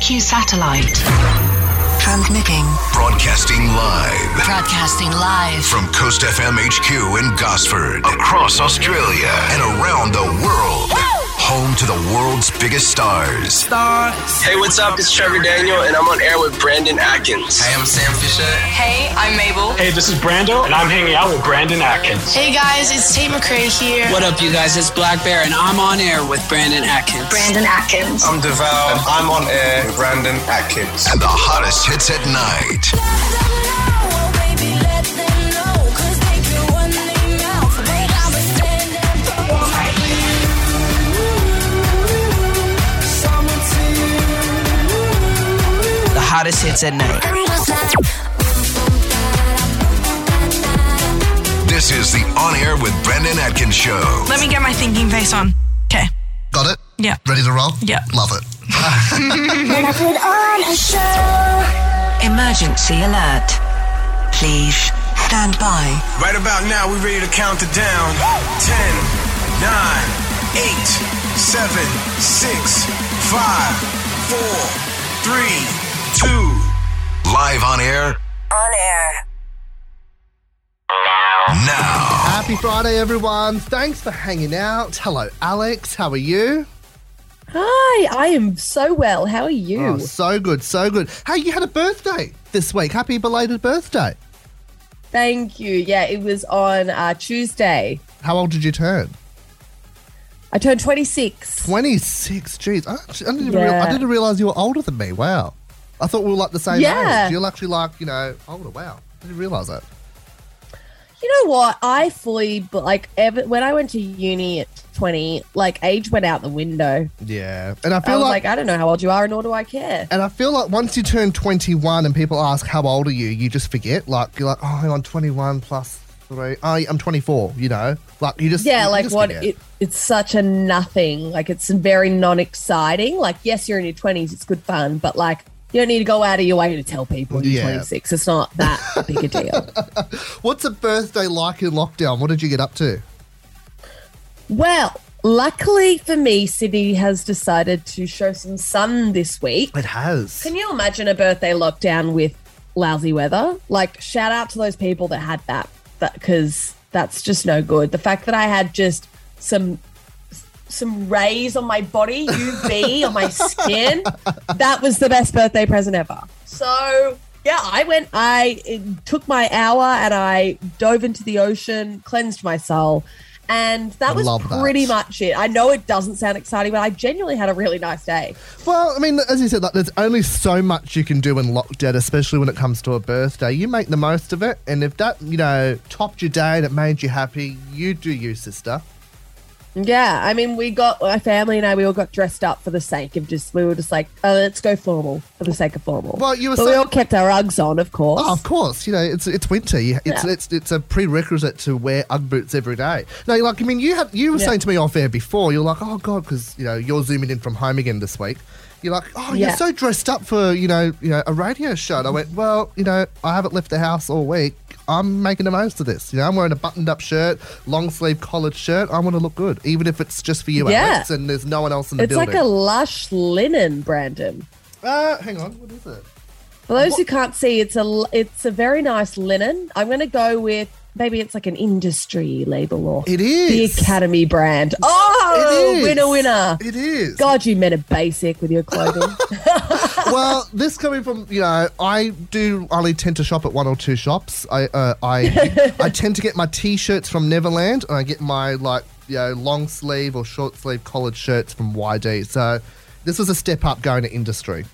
HQ satellite. Transmitting. Broadcasting live Broadcasting live. from Coast FM HQ in Gosford, across Australia, and around the world. Home to the world's biggest stars. Hey, what's up? It's Trevor Daniel, and I'm on air with Brandon Atkins. Hey, I'm Sam Fisher. Hey, I'm Mabel. Hey, this is Brando, and I'm hanging out with Brandon Atkins. Hey guys, it's Tate McRae here. What up, you guys? It's blackbear, and I'm on air with Brandon Atkins. Brandon Atkins. I'm Deval, and I'm on air with Brandon Atkins. And the hottest hits at night. Hottest hits at night. This is the On Air with Brandon Atkins show. Let me get my thinking face on. Okay. Got it? Yeah. Ready to roll? Yeah. Love it. Emergency alert. Please stand by. Right about now, we're ready to count it down. 10, 9, 8, 7, 6, 5, 4, 3, 2. Live on air On air. now. Happy Friday, everyone. Thanks for hanging out. Hello, Alex. How are you? Hi, I am so well. How are you? Oh, so good, so good. Hey, you had a birthday this week. Happy belated birthday. Thank you. Yeah, it was on uh, Tuesday. How old did you turn? I turned 26. 26. Jeez. I, I, didn't even real, I didn't realize you were older than me. Wow. I thought we were like the same Yeah. age. You're actually like, you know, older. Wow. I didn't realize that. You know what? I fully, but like, ever, when I went to uni at 20, like, age went out the window. Yeah. And I I feel was like, like, I don't know how old you are, nor do I care. and I feel like once you turn 21 and people ask, how old are you? You just forget. Like, you're like, oh, I'm 21 plus three. Oh, I'm 24, you know? Like, you just. Yeah, you like just what? It, it's such a nothing. Like, it's very non exciting. Like, yes, you're in your 20s, it's good fun, but like, you don't need to go out of your way to tell people you're Yeah. 26. It's not that big a deal. What's a birthday like in lockdown? What did you get up to? Well, luckily for me, Sydney has decided to show some sun this week. It has. Can you imagine a birthday lockdown with lousy weather? Like, shout out to those people that had that, because that's just no good. The fact that I had just some some rays on my body, UV on my skin, that was the best birthday present ever. So. Yeah, I went. I took my hour and I dove into the ocean, cleansed my soul, and that I was love that. pretty much it. I know it doesn't sound exciting, but I genuinely had a really nice day. Well, I mean, as you said, like, there's only so much you can do in lockdown, especially when it comes to a birthday. You make the most of it, and if that, you know, topped your day and it made you happy, you do you, sister. Yeah, I mean, we got my family and I. We all got dressed up for the sake of just. We were just like, oh, let's go formal for the sake of formal. Well, you were but we all kept our Uggs on, of course. Oh, of course, you know it's it's winter. You, it's Yeah. it's it's a prerequisite to wear UGG boots every day. No, like I mean, you had you were Yeah. saying to me off air before. You're like, oh god, because you know you're zooming in from home again this week. You're like, oh, you're so dressed up for you know you know a radio show. And I went, well, you know, I haven't left the house all week. I'm making the most of this. You know, I'm wearing a buttoned up shirt, long sleeve collared shirt. I want to look good, even if it's just for you, Yeah. Alex, and there's no one else in the it's building. It's like a lush linen, Brandon. uh, hang on, what is it? For those who can't see, it's a it's a very nice linen. I'm going to go with maybe it's like an industry label or it is the. Academy brand. Oh, winner, winner! It is. God, you men are basic with your clothing. well, this coming from you know, I do only tend to shop at one or two shops. I uh, I I tend to get my t-shirts from Neverland, and I get my like you know long sleeve or short sleeve collared shirts from YD. So this was a step up going to industry.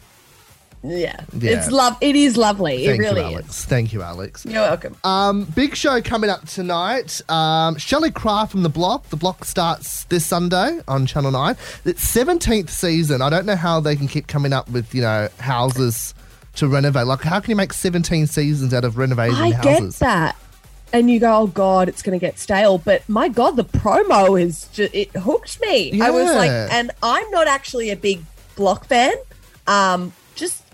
Yeah. Yeah. it's love. It is lovely. Thank it really you, is. Thank you, Alex. You're welcome. Um, big show coming up tonight. Um, Shelley Craft from The Block. The Block starts this Sunday on Channel 9. It's 17th season. I don't know how they can keep coming up with, you know, houses to renovate. Like, how can you make 17 seasons out of renovating I houses? get that. And you go, oh God, it's going to get stale. But my God, the promo is just, it hooked me. I was like, and I'm not actually a big block fan. Um,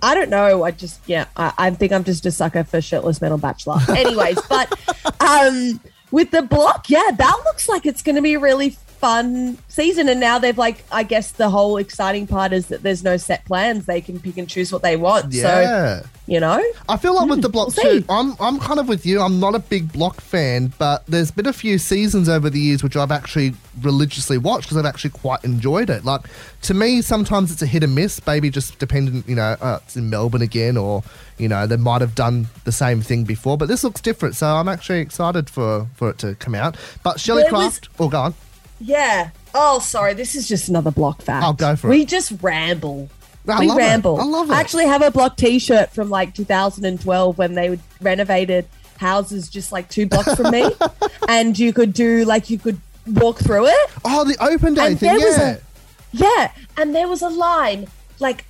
I don't know. I just, yeah, I, I think I'm just a sucker for shirtless metal Bachelor. Anyways, but um, with the block, yeah, that looks like it's going to be really fun season. And now they've like, I guess the whole exciting part is that there's no set plans. They can pick and choose what they want. So, you know, I feel like with the block we'll too, I'm I'm kind of with you. I'm not a big block fan, but there's been a few seasons over the years which I've actually religiously watched because I've actually quite enjoyed it. Like to me, sometimes it's a hit and miss. Maybe just dependent, you know, uh, it's in Melbourne again, or you know, they might have done the same thing before. But this looks different, so I'm actually excited for for it to come out. But Shelley There was- Craft, oh, go on. Yeah. Oh, sorry. This is just another block fact. I'll go for we it. just ramble. I we love it. ramble. I love it. I actually have a block T-shirt from like 2012 when they renovated houses just like two blocks from me, and you could do like you could walk through it. Oh, the open day And thing, yeah. a- Yeah, and there was a line like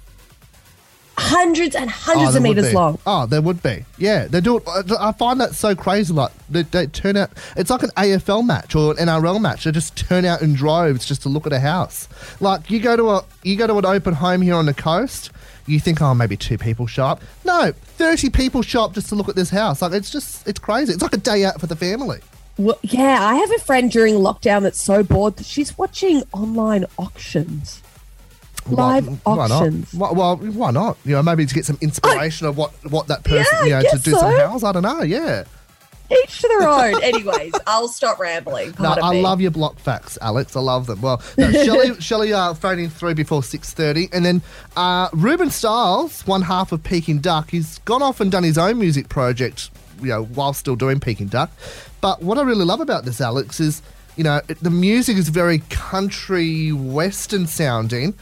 hundreds and oh, hundreds Oh, of meters long. Oh, there would be. Yeah, they do it. Uh, I I find that so crazy. Like they, they turn out. It's like an AFL match or an NRL match. They just turn out in droves just to look at a house. Like you go to a you go to an open home here on the coast. You think, oh, maybe two people show up. No, thirty people show up just to look at this house. Like it's just it's crazy. It's like a day out for the family. Well, yeah, I have a friend during lockdown that's so bored that she's watching online auctions. Live Why- why not? Why, well, why not? You know, maybe to get some inspiration of what what that person, Yeah, I you know, to do some house. I don't know. Yeah. Each to their own. Anyways, I'll stop rambling. No, I me. love your block facts, Alex. I love them. Well, no, Shelley, Shelley uh, phoning through before six thirty, and then uh, Reuben Styles, one half of Peking Duk, he's gone off and done his own music project, you know, while still doing Peking Duk. But what I really love about this, Alex, is you know it, the music is very country western sounding.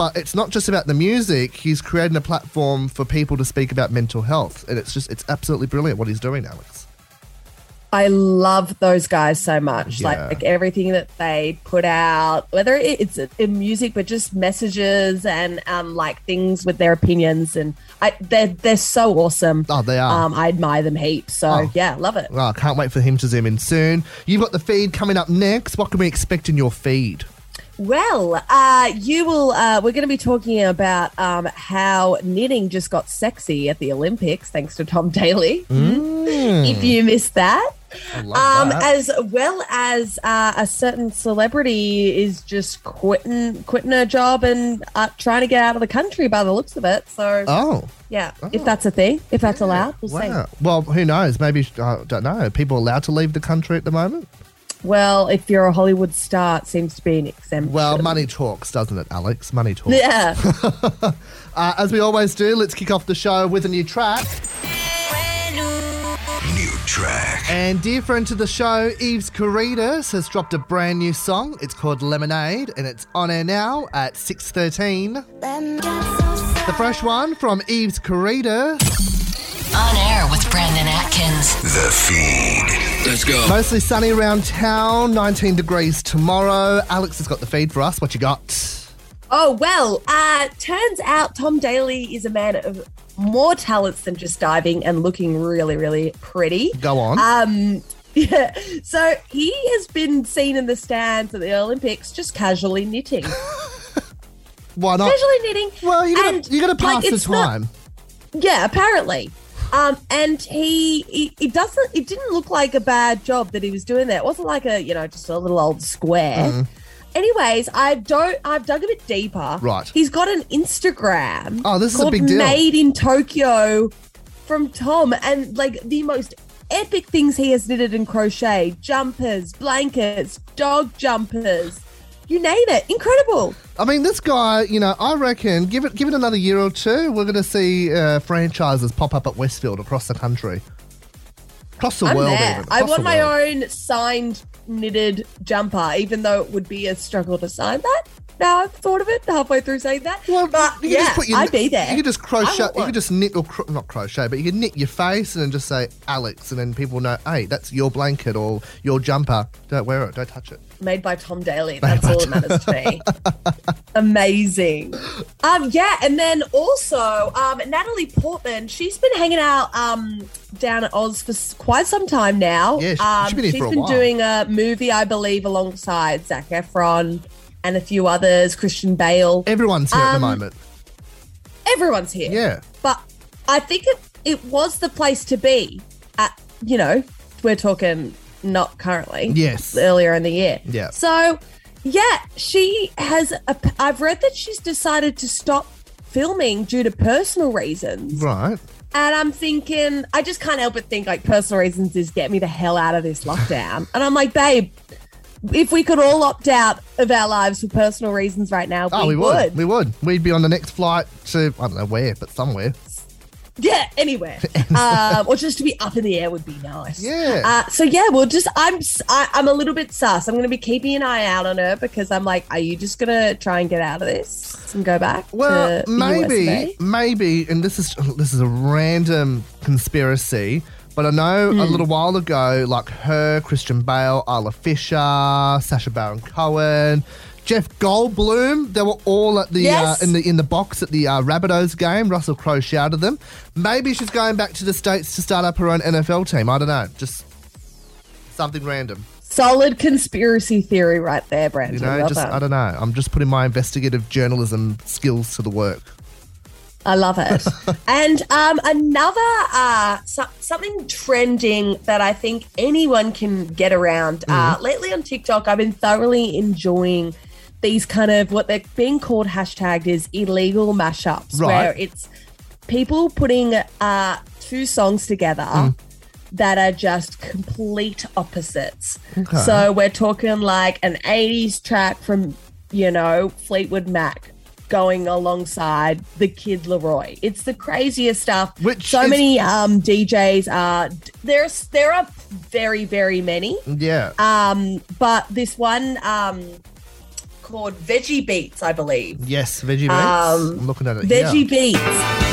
But it's not just about the music. He's creating a platform for people to speak about mental health, and it's just it's absolutely brilliant what he's doing, Alex. I love those guys so much. Yeah. Like everything that they put out, whether it's in music, but just messages and um, like things with their opinions, and I they're they're so awesome. Oh, they are. Um, I admire them heaps. So Oh. yeah, love it. Well, I can't wait for him to zoom in soon. You've got the feed coming up next. What can we expect in your feed? Well, uh, you will. Uh, we're going to be talking about um, how knitting just got sexy at the Olympics, thanks to Tom Daley. If you missed that, um, as well as uh, a certain celebrity is just quitting quitting her job and uh, trying to get out of the country by the looks of it. So oh, yeah, if that's a thing, if that's allowed, we'll wow. see. Well, who knows? Maybe I don't know. Are people allowed to leave the country at the moment? Well, if you're a Hollywood star, it seems to be an exemption. Well, money talks, doesn't it, Alex? Money talks. Yeah. Uh, as we always do, let's kick off the show with a new track. New track. And dear friend to the show, Eves Karydas has dropped a brand new song. It's called Lemonade, and it's on air now at 6.13. The fresh one from Eves Karydas. On air with Brandon Atkins. The feed. Let's go. Mostly sunny around town, 19 degrees tomorrow. Alex has got the feed for us. What you got? Oh, well, uh, turns out Tom Daley is a man of more talents than just diving and looking really, really pretty. Go on. Um, yeah. So he has been seen in the stands at the Olympics just casually knitting. Why not? casually knitting. Well, you gotta, and, you gotta like, pass the it's not- time. yeah, apparently. Um, and he, he, it doesn't, it didn't look like a bad job that he was doing there. It wasn't like a, you know, just a little old square. Mm. Anyways, I don't, I've dug a bit deeper. Right. He's got an Instagram. Oh, this is a big deal. Made in Tokyo from Tom. And like the most epic things he has knitted in crochet jumpers, blankets, dog jumpers. You name it. Incredible. I mean, this guy, you know, I reckon give it give it another year or two, we're going to see uh, franchises pop up at Westfield across the country, across the I'm world. there. Even, I want my own signed knitted jumper, even though it would be a struggle to sign that. Now I've thought of it halfway through saying that. Well, but you yeah, just put your, I'd be there. You can just crochet. You can just knit or cro- not crochet, but you can knit your face and then just say Alex, and then people know, hey, that's your blanket or your jumper. Don't wear it. Don't touch it. Made by Tom Daley. That's all that matters to me. Amazing. Um, yeah, and then also um, Natalie Portman. She's been hanging out um, down at Oz for quite some time now. Yeah, she- um, she's been here for a while. doing a movie, I believe, alongside Zac Efron and a few others. Christian Bale. Everyone's here at the Um, moment. Everyone's here. Yeah. But I think it, it was the place to be at, you know, we're talking not currently. Yes. Earlier in the year. Yeah. So Yeah, she has. A, I've read that she's decided to stop filming due to personal reasons. Right. And I'm thinking, I just can't help but think like personal reasons is get me the hell out of this lockdown. and I'm like, babe, if we could all opt out of our lives for personal reasons right now, Oh, we, we would. We would. We'd be on the next flight to I don't know where, but somewhere. Yeah, anywhere, um, or just to be up in the air would be nice. Yeah. Uh, so yeah, well, just I'm I, am i am a little bit sus. I'm going to be keeping an eye out on her because I'm like, are you just going to try and get out of this and go back? Well, maybe, maybe, and this is this is a random conspiracy, but I know Hmm. a little while ago, like her, Christian Bale, Isla Fisher, Sacha Baron Cohen, Jeff Goldblum, they were all at the Yes. uh, in the in the box at the uh, Rabbitohs game. Russell Crowe shouted them. Maybe she's going back to the states to start up her own NFL team. I don't know, just something random. Solid conspiracy theory right there, Brandon. You know, just. I don't know. I'm just putting my investigative journalism skills to the work. I love it. and um, another uh, so- something trending that I think anyone can get around. Uh, Mm-hmm. lately on TikTok, I've been thoroughly enjoying these kind of what they're being called hashtagged is illegal mashups, Right. where it's people putting uh, two songs together. Mm. That are just complete opposites. Okay. So we're talking like an 80s track from, you know, Fleetwood Mac going alongside the Kid LAROI. It's the craziest stuff. Which so is- many um DJs are there's there are very very many. Yeah. Um but this one um called Veggie Beats, I believe. Yes, veggie beats. Um, I'm looking at it. Veggie here. Beats.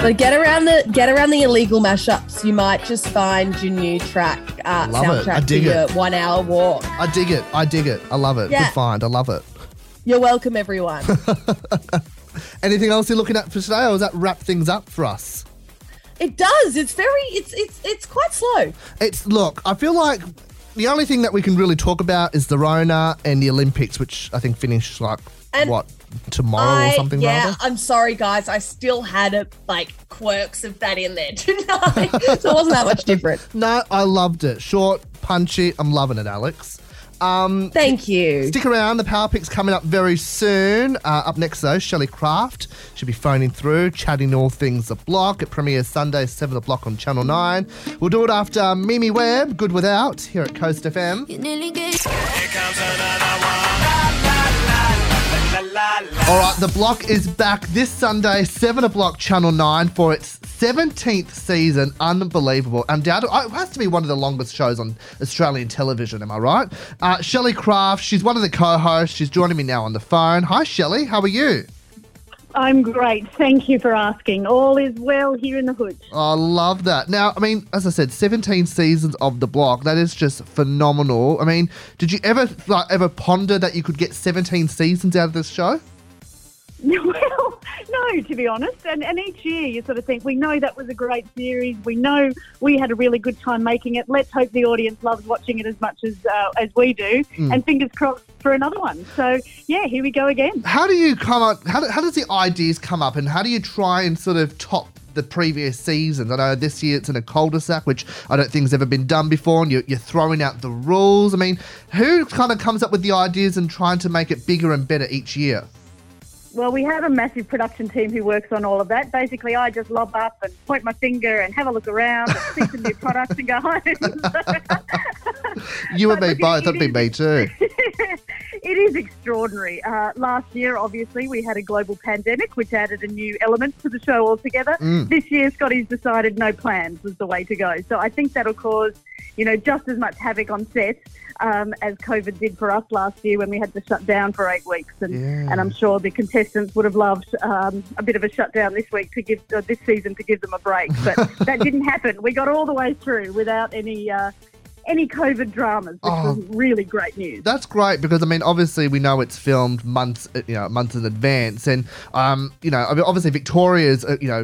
So get around the get around the illegal mashups. You might just find your new track uh, Love it. soundtrack I dig for it. your one hour walk. I dig it. I dig it. I love it. Yeah. Good find. I love it. You're welcome, everyone. Anything else you're looking at for today, or does that wrap things up for us? It does. It's very. It's it's it's quite slow. It's look. I feel like the only thing that we can really talk about is the Rona and the Olympics, which I think finish like And what tomorrow or something. yeah, rather. I'm sorry, guys. I still had a, like quirks of that in there tonight, so it wasn't that much different. No, I loved it. Short, punchy. I'm loving it, Alex. Um, Thank you. Stick around. The Power Pick's coming up very soon. Uh, up next, though, Shelley Craft. She'll be phoning through, chatting all things the block. It premieres Sunday, 7 o'clock on Channel 9. We'll do it after Mimi Webb, Good Without, here at Coast FM. All right, the block is back this Sunday, 7 o'clock, Channel 9, for its 17th season. Unbelievable. Undoubtedly, it has to be one of the longest shows on Australian television, am I right? Uh, Shelley Craft, she's one of the co hosts. She's joining me now on the phone. Hi, Shelley, how are you? I'm great. Thank you for asking. All is well here in the hood. I love that. Now, I mean, as I said, 17 seasons of the block. That is just phenomenal. I mean, did you ever like ever ponder that you could get 17 seasons out of this show? well, no, to be honest. And, and each year you sort of think, we know that was a great series. We know we had a really good time making it. Let's hope the audience loves watching it as much as uh, as we do. Mm. And fingers crossed for another one. So, yeah, here we go again. How do you come up? How, do, how does the ideas come up, and how do you try and sort of top the previous seasons? I know this year it's in a cul-de-sac, which I don't think has ever been done before, and you're, you're throwing out the rules. I mean, who kind of comes up with the ideas and trying to make it bigger and better each year? Well, we have a massive production team who works on all of that. Basically, I just lob up and point my finger and have a look around and see some new products and go home. You and me both. That'd be me too. It is extraordinary. Uh, last year, obviously, we had a global pandemic, which added a new element to the show altogether. Mm. This year, Scotty's decided no plans was the way to go. So I think that'll cause, you know, just as much havoc on set um, as COVID did for us last year when we had to shut down for eight weeks. And, Yeah. and I'm sure the contestants would have loved um, a bit of a shutdown this week to give uh, this season to give them a break. But that didn't happen. We got all the way through without any. Uh, any COVID dramas, which Oh. was really great news. That's great because I mean, obviously, we know it's filmed months, uh, you know, months in advance, and um, you know, I mean, obviously, Victoria's, uh, you know,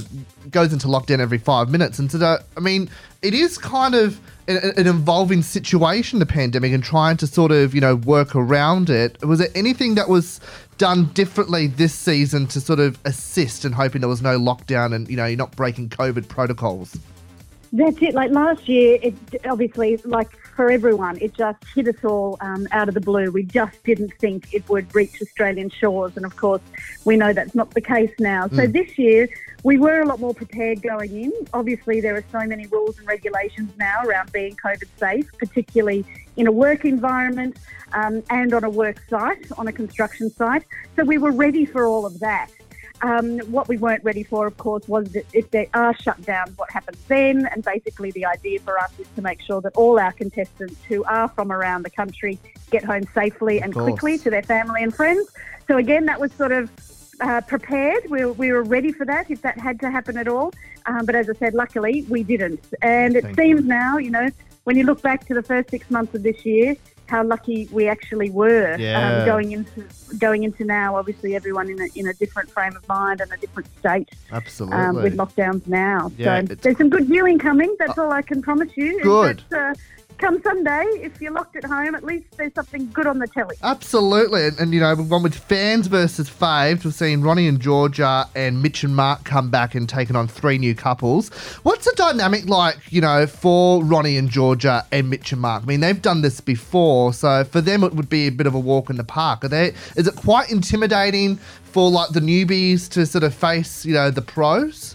goes into lockdown every five minutes, and so that, I mean, it is kind of an, an involving situation, the pandemic, and trying to sort of, you know, work around it. Was there anything that was done differently this season to sort of assist and hoping there was no lockdown and you know you're not breaking COVID protocols? That's it. Like last year, it obviously, like for everyone, it just hit us all um, out of the blue. We just didn't think it would reach Australian shores, and of course, we know that's not the case now. So Mm. this year, we were a lot more prepared going in. Obviously, there are so many rules and regulations now around being COVID safe, particularly in a work environment um, and on a work site, on a construction site. So we were ready for all of that. Um, what we weren't ready for, of course, was that if there are shutdowns, what happens then? And basically, the idea for us is to make sure that all our contestants who are from around the country get home safely and quickly to their family and friends. So, again, that was sort of uh, prepared. We were, we were ready for that if that had to happen at all. Um, but as I said, luckily, we didn't. And it Thank seems now, you know, when you look back to the first six months of this year, how lucky we actually were Yeah. um, going into going into now. Obviously, everyone in a, in a different frame of mind and a different state Absolutely. um, with lockdowns now. Yeah, so there's some good viewing coming. That's all I can promise you. Good. that, uh, come Sunday, if you're locked at home, at least there's something good on the telly. Absolutely. And, and, you know, we've gone with fans versus faves. We've seen Ronnie and Georgia and Mitch and Mark come back and taken on three new couples. What's the dynamic like, you know, for Ronnie and Georgia and Mitch and Mark? I mean, they've done this before, so for them it would be a bit of a walk in the park. Are they is it quite intimidating for like the newbies to sort of face, you know, the pros?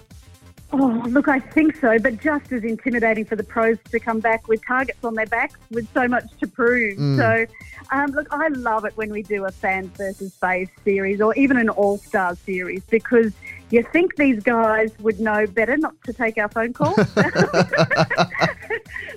Oh, look, I think so, but just as intimidating for the pros to come back with targets on their backs with so much to prove. Mm. So, um, look, I love it when we do a fans versus faves series or even an all star series because you think these guys would know better not to take our phone calls.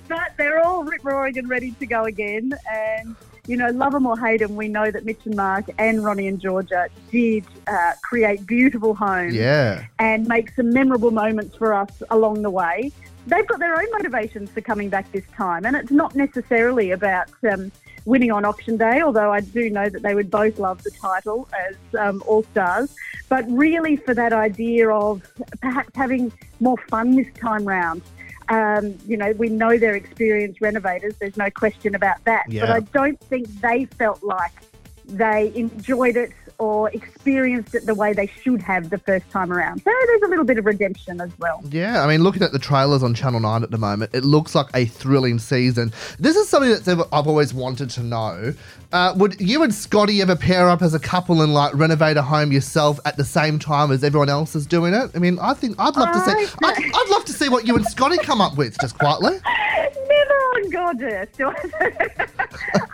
but they're all rip roaring and ready to go again. And, you know, love them or hate them, we know that Mitch and Mark and Ronnie and Georgia did uh, create beautiful homes Yeah. and make some memorable moments for us along the way. They've got their own motivations for coming back this time, and it's not necessarily about um, winning on auction day, although I do know that they would both love the title as um, All Stars, but really for that idea of perhaps having more fun this time round. Um, you know, we know they're experienced renovators, there's no question about that, but I don't think they felt like they enjoyed it or experienced it the way they should have the first time around. So there's a little bit of redemption as well. Yeah, I mean, looking at the trailers on Channel 9 at the moment, it looks like a thrilling season. This is something that I've always wanted to know. Uh, would you and Scotty ever pair up as a couple and like renovate a home yourself at the same time as everyone else is doing it? I mean, I think I'd love to see. I'd, I'd love to see what you and Scotty come up with, just quietly. Never on God's earth. do I-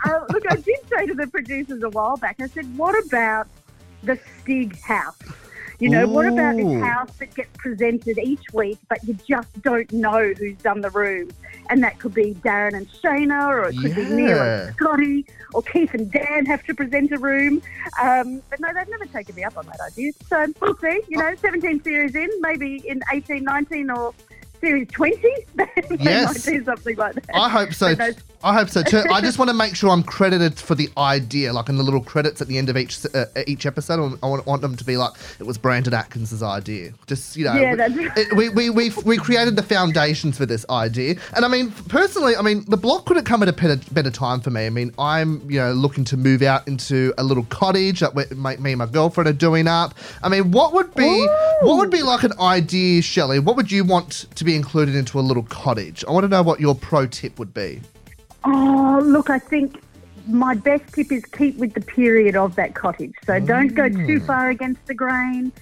uh, look, I did say to the producers a while back, I said, what about the Stig house? You know, what about this house that gets presented each week, but you just don't know who's done the room? And that could be Darren and Shana, or it could be Neil and Scotty, or Keith and Dan have to present a room. Um, but no, they've never taken me up on that idea. So we'll see. You know, 17 series in, maybe in 18, 19, or series 20, they Yes. do something like that. I hope so. I hope so too. I just want to make sure I'm credited for the idea, like in the little credits at the end of each uh, each episode. I want, want them to be like it was Brandon Atkins' idea. Just you know, Yeah, we- that's- it- we, we, we, we created the foundations for this idea. And I mean, personally, I mean, the block couldn't come at a better, better time for me. I mean, I'm you know looking to move out into a little cottage that my, me and my girlfriend are doing up. I mean, what would be what would be like an idea, Shelley? What would you want to be included into a little cottage? I want to know what your pro tip would be. Oh, look, I think my best tip is keep with the period of that cottage. So don't go too Mm. far against the grain.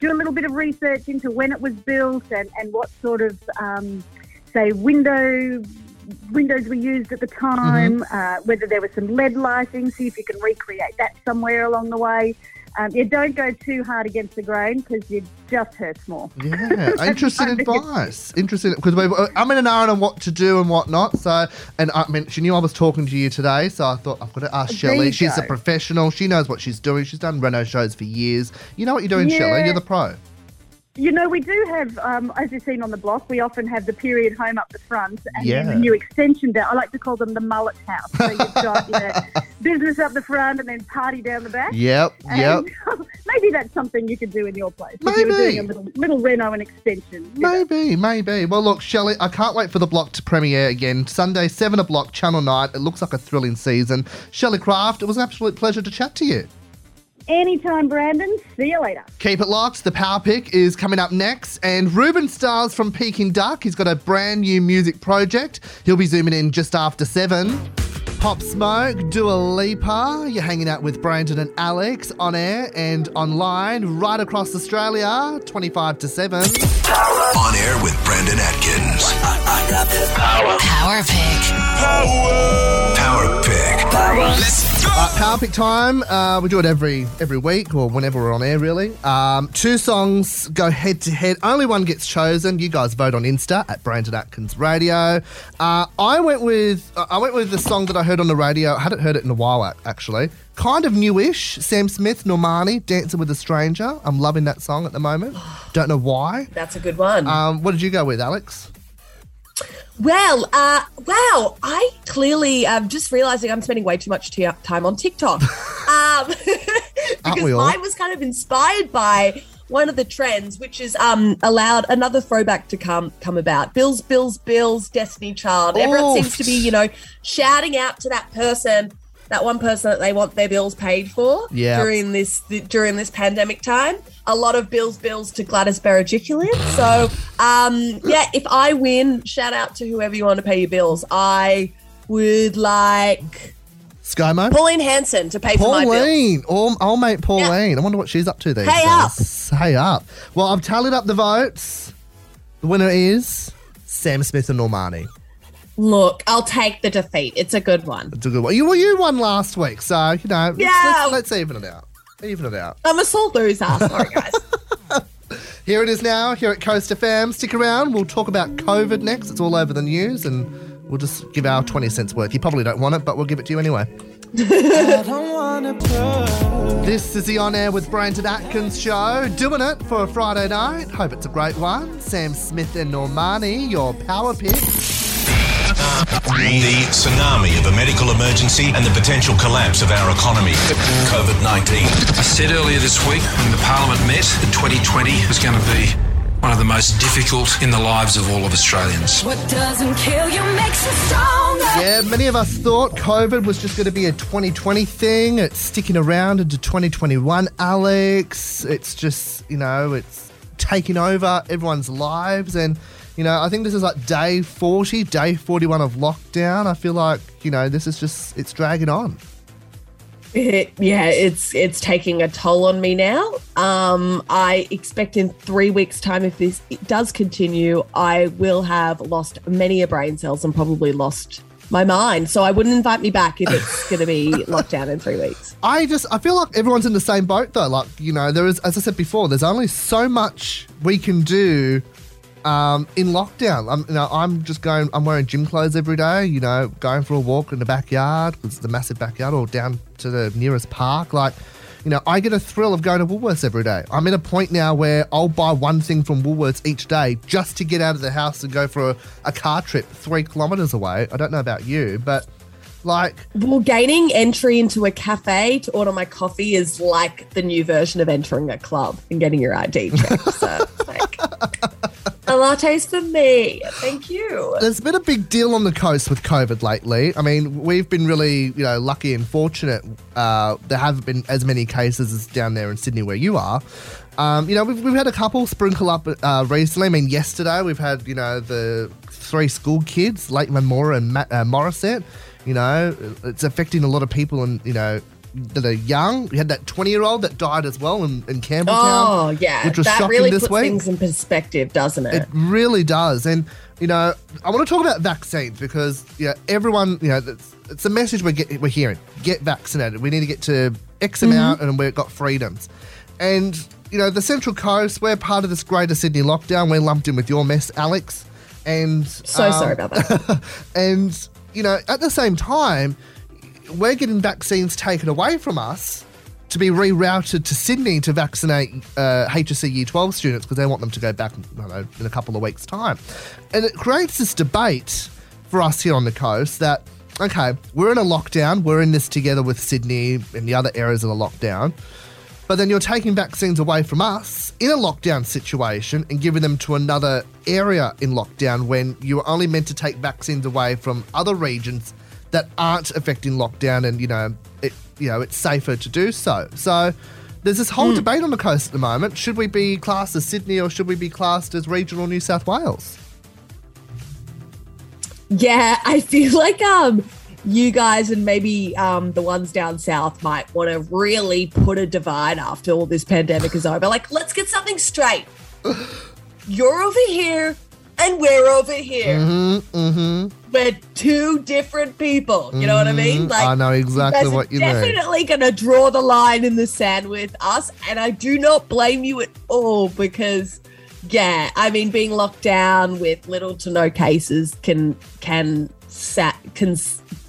Do a little bit of research into when it was built and, and what sort of, um, say, window windows were used at the time, Mm-hmm. uh, whether there was some lead lighting, see if you can recreate that somewhere along the way. Um, yeah, don't go too hard against the grain because you just hurt more. Yeah, interesting advice. Interesting because I'm in an hour on what to do and what not. So, and I mean, she knew I was talking to you today, so I thought I've got to ask Shelley. you She's a professional. She knows what she's doing. She's done Reno shows for years. You know what you're doing, Shelley. Yeah. You're the pro. You know, we do have, um, as you've seen on the block, we often have the period home up the front and then the new extension down. I like to call them the mullet house. So you've got you know, business up the front and then party down the back. Yep, And yep. maybe that's something you could do in your place. If you were Maybe. doing a little, little reno and extension. you know. Maybe, maybe. Well, look, Shelley, I can't wait for the block to premiere again. Sunday, 7 o'clock, Channel 9. It looks like a thrilling season. Shelley Craft, it was an absolute pleasure to chat to you. Anytime, Brandon. See you later. Keep it locked. The Power Pick is coming up next. And Reuben Styles from Peking Duk. He's got a brand new music project. He'll be zooming in just after seven. Pop Smoke, Dua Lipa. You're hanging out with Brandon and Alex on air and online right across Australia, 25 to 7. On air with Brandon Atkins. Power Pick. Power Pick. Uh, Power Pick time. Uh, we do it every every week or whenever we're on air, really. Um, two songs go head to head. Only one gets chosen. You guys vote on Insta at Brandon Atkins Radio. Uh, I went with uh, I went with the song that I heard on the radio. I hadn't heard it in a while, actually. Kind of newish. Sam Smith, Normani, Dancing with a Stranger. I'm loving that song at the moment. Don't know why. That's a good one. Um, what did you go with, Alex? Well, uh, wow, I clearly am just realizing I'm spending way too much t- time on TikTok. um, because mine was kind of inspired by one of the trends, which is um, allowed another throwback to come come about. Bills, Bills, Bills, Destiny Child. Everyone seems to be, you know, shouting out to that person, that one person that they want their bills paid for Yeah. during this during this pandemic time. A lot of bills, bills to Gladys Berejiklian. So, um, yeah, if I win, shout out to whoever you want to pay your bills. I would like ScoMo? Pauline Hanson to pay for my bills. Pauline, old mate Pauline. I wonder what she's up to these Hey days. Hey up. Well, I've tallied up the votes. The winner is Sam Smith and Normani. Look, I'll take the defeat. It's a good one. It's a good one. You, well, you won last week, so you know. let's- Yeah. Let's, let's even it out. Even it out. I'm a sore loser. Sorry, guys. Here it is now. Here at Coast FM. Stick around. We'll talk about COVID next. It's all over the news, and we'll just give our twenty cents worth. You probably don't want it, but we'll give it to you anyway. This is the On Air with Brandon Atkins show. Doing it for a Friday night. Hope it's a great one. Sam Smith and Normani, your power pick. The tsunami of a medical emergency and the potential collapse of our economy. COVID 19. I said earlier this week when the Parliament met that 2020 was going to be one of the most difficult in the lives of all of Australians. What doesn't kill you makes you stronger. Yeah, many of us thought COVID was just going to be a 2020 thing. It's sticking around into 2021, Alex. It's just, you know, it's taking over everyone's lives. And, you know, I think this is like day 40, day 41 of lockdown. I feel like, you know, this is just, it's dragging on. It, yeah, it's it's taking a toll on me now. Um, I expect in three weeks' time, if this does continue, I will have lost many a brain cells and probably lost my mind. So I wouldn't invite me back if it's going to be locked down in three weeks. I just I feel like everyone's in the same boat though. Like you know, there is as I said before, there's only so much we can do um, in lockdown. I'm you know I'm just going. I'm wearing gym clothes every day. You know, going for a walk in the backyard because it's the massive backyard, or down to the nearest park. Like. You know, I get a thrill of going to Woolworths every day. I'm at a point now where I'll buy one thing from Woolworths each day just to get out of the house and go for a, a car trip three kilometres away. I don't know about you, but like Well, gaining entry into a cafe to order my coffee is like the new version of entering a club and getting your ID checked. So, a latte's for me. Thank you. There's been a big deal on the coast with COVID lately. I mean, we've been really, you know, lucky and fortunate. Uh, there haven't been as many cases as down there in Sydney where you are. Um, you know, we've, we've had a couple sprinkle up uh, recently. I mean, yesterday we've had, you know, the three school kids, Lake Mora and Ma- uh, Morisset. You know, it's affecting a lot of people and, you know, that are young. We had that 20 year old that died as well in, in Campbelltown. Oh, yeah. Which was that shocking really this puts week. things in perspective, doesn't it? It really does. And, you know, I want to talk about vaccines because, you know, everyone, you know, it's, it's a message we're, get, we're hearing. Get vaccinated. We need to get to X amount and we've got freedoms. And, you know, the Central Coast, we're part of this greater Sydney lockdown. We're lumped in with your mess, Alex. And So um, sorry about that. and, you know, at the same time, we're getting vaccines taken away from us to be rerouted to Sydney to vaccinate uh, HSC Year 12 students because they want them to go back know, in a couple of weeks' time. And it creates this debate for us here on the coast that, okay, we're in a lockdown, we're in this together with Sydney and the other areas of the lockdown. But then you're taking vaccines away from us in a lockdown situation and giving them to another area in lockdown when you were only meant to take vaccines away from other regions that aren't affecting lockdown, and you know, it you know, it's safer to do so. So. There's this whole debate on the coast at the moment. Should we be classed as Sydney or should we be classed as regional New South Wales? Yeah, I feel like um you guys and maybe um the ones down south might want to really put a divide after all this pandemic is over. Like, let's get something straight. You're over here and we're over here. Mm-hmm. Mm-hmm. We're two different people. You know what I mean? Mhm. I know exactly what you mean. Definitely gonna draw the line in the sand with us, and I do not blame you at all because, yeah, I mean, being locked down with little to no cases can can sat can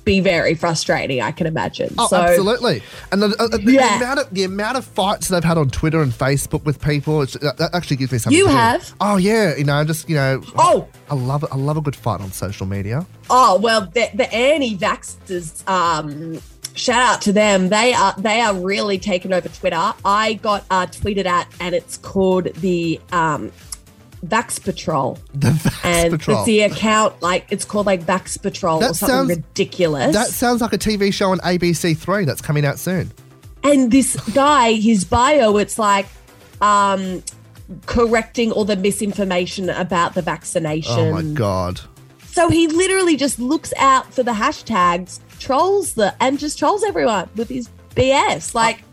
be very frustrating. I can imagine. Oh, so, absolutely. And the, uh, the, the amount of the amount of fights they've had on Twitter and Facebook with people, it's, that that actually gives me something. You to do. have? Oh yeah, you know, I just you know. Oh, I love. I love a good fight on social media. Oh well, the, the anti-vaxxers. Um, shout out to them. They are they are really taking over Twitter. I got uh, tweeted at, and it's called the um, Vax Patrol. The Vax and Patrol. it's the account like it's called like Vax Patrol or That something sounds- ridiculous. That sounds like a TV show on ABC Three that's coming out soon. and this guy, his bio, it's like um, correcting all the misinformation about the vaccination. Oh my god. So he literally just looks out for the hashtags, trolls the, and just trolls everyone with his BS. Like,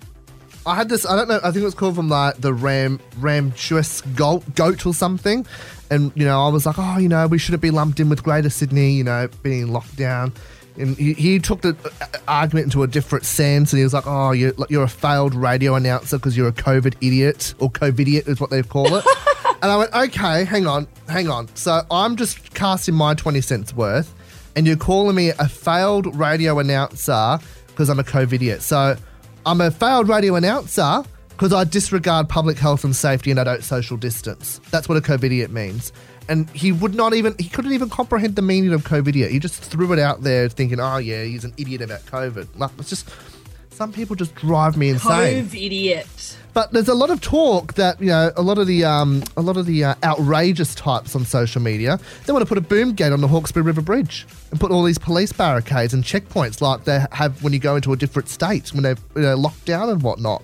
I had this. I don't know. I think it was called from like the Ram Ramchus goat, goat or something. And you know, I was like, oh, you know, we shouldn't be lumped in with Greater Sydney. You know, being locked down. And he, he took the uh, argument into a different sense, and he was like, "Oh, you're, you're a failed radio announcer because you're a COVID idiot, or COVIDiot is what they call it." and I went, "Okay, hang on, hang on. So I'm just casting my twenty cents worth, and you're calling me a failed radio announcer because I'm a COVIDiot. So I'm a failed radio announcer because I disregard public health and safety and I don't social distance. That's what a COVIDiot means. And he would not even, he couldn't even comprehend the meaning of COVIDiot. He just threw it out there thinking, oh yeah, he's an idiot about COVID. Like, it's just, some people just drive me insane. Cove idiot. But there's a lot of talk that you know a lot of the um, a lot of the uh, outrageous types on social media. They want to put a boom gate on the Hawkesbury River Bridge and put all these police barricades and checkpoints like they have when you go into a different state when they're you know, locked down and whatnot.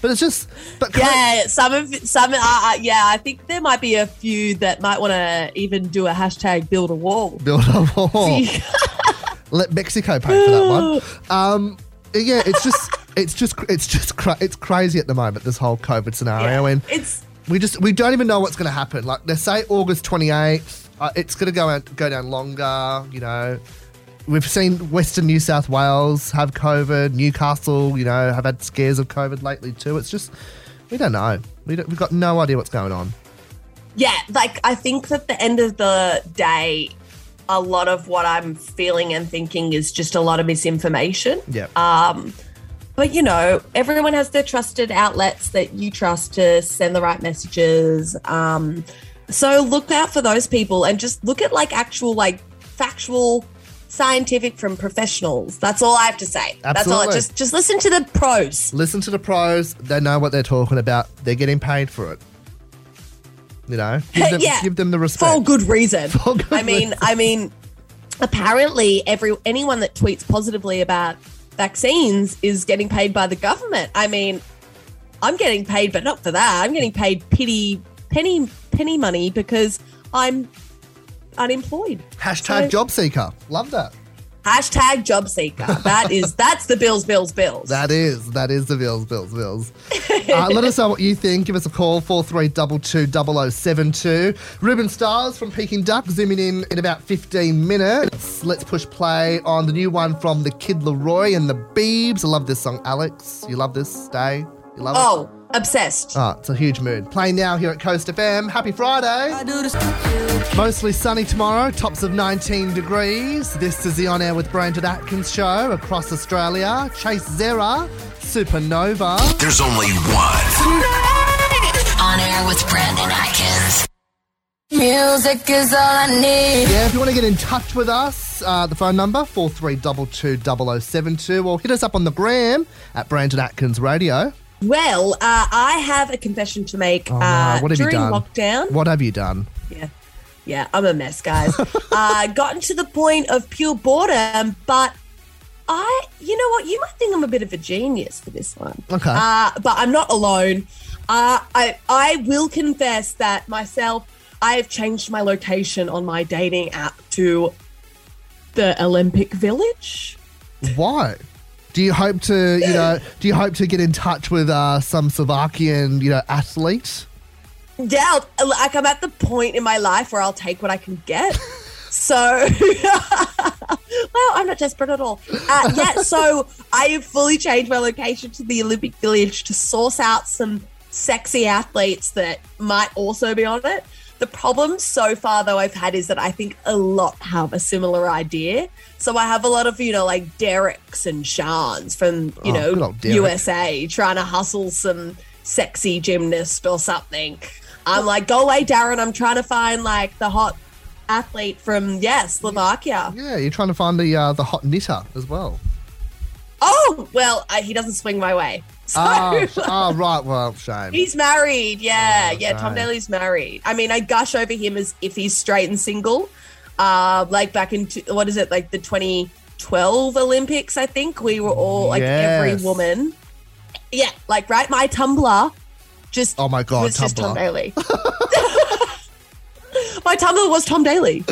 But it's just, but Yeah, some of some. Uh, uh, yeah, I think there might be a few that might want to even do a hashtag build a wall. build a wall. Let Mexico pay for that one. Um, yeah, it's just, it's just, it's just, cra- it's crazy at the moment. This whole COVID scenario, and It's we just we don't even know what's going to happen. Like they say August 28th, uh, it's going to go out, go down longer. You know, we've seen Western New South Wales have COVID. Newcastle, you know, have had scares of COVID lately too. It's just we don't know. We don't, we've got no idea what's going on. yeah, like I think that the end of the day, a lot of what I'm feeling and thinking is just a lot of misinformation. Yeah. Um, but you know, everyone has their trusted outlets that you trust to send the right messages. Um, so look out for those people and just look at like actual, like factual, scientific from professionals. That's all I have to say. That's all. Absolutely. Just just listen to the pros. Listen to the pros. They know what they're talking about. They're getting paid for it. You know, give them, Yeah. give them the respect. for good reason. I mean, I mean, apparently, every anyone that tweets positively about vaccines is getting paid by the government. I mean, I'm getting paid, but not for that. I'm getting paid pity penny penny money because I'm unemployed. Hashtag So- job seeker. Love that. Hashtag job seeker. That is that's the bills, bills, bills. That is, that is the bills, bills, bills. uh, let us know what you think. Give us a call, 43220072. Reuben Styles from Peking Duk zooming in in about 15 minutes. Let's push play on the new one from the Kid LAROI and the Beebs. I love this song, Alex. You love this? Stay? You love it? Oh, obsessed. Oh, it's a huge mood. Playing now here at Coast FM. Happy Friday. Mostly sunny tomorrow, tops of 19 degrees. This is the On Air with Brandon Atkins show across Australia. Chase Zera, Supernova. There's only one. On air with Brandon Atkins. Music is all I need. Yeah, if you want to get in touch with us, uh, the phone number 43220072 or hit us up on the gram at Brandon Atkins Radio. Well, uh, I have a confession to make. Oh, no, uh, what have you during done? lockdown, What have you done? Yeah. Yeah, I'm a mess, guys. uh, gotten to the point of pure boredom, but I, you know what? You might think I'm a bit of a genius for this one. Okay. Uh, but I'm not alone. Uh, I, I will confess that myself, I have changed my location on my dating app to the Olympic Village. Why? Do you hope to, you know, do you hope to get in touch with uh, some Slovakian, you know, athlete? Yeah, like I'm at the point in my life where I'll take what I can get. So, well, I'm not desperate at all. Uh, yeah, so I have fully changed my location to the Olympic Village to source out some sexy athletes that might also be on it. The problem so far, though, I've had is that I think a lot have a similar idea. So I have a lot of, you know, like Derek's and Shans from, you Oh, know. USA trying to hustle some sexy gymnast or something. I'm like, go away, Darren. I'm trying to find like the hot athlete from, yeah, Slovakia. Yeah, you're trying to find the uh, the hot knitter as well. Oh, well, I, he doesn't swing my way. So Oh, oh, right. Well, shame. he's married. Yeah, Oh, yeah. Tom okay. Daley's married. I mean, I gush over him as if he's straight and single. Uh, like back in, t- what is it, like the 2012 Olympics, I think we were all like every woman. Yeah, like, right? My Tumblr just Oh my god, was just Tom Tumblr. Daley. my Tumblr was Tom Daley.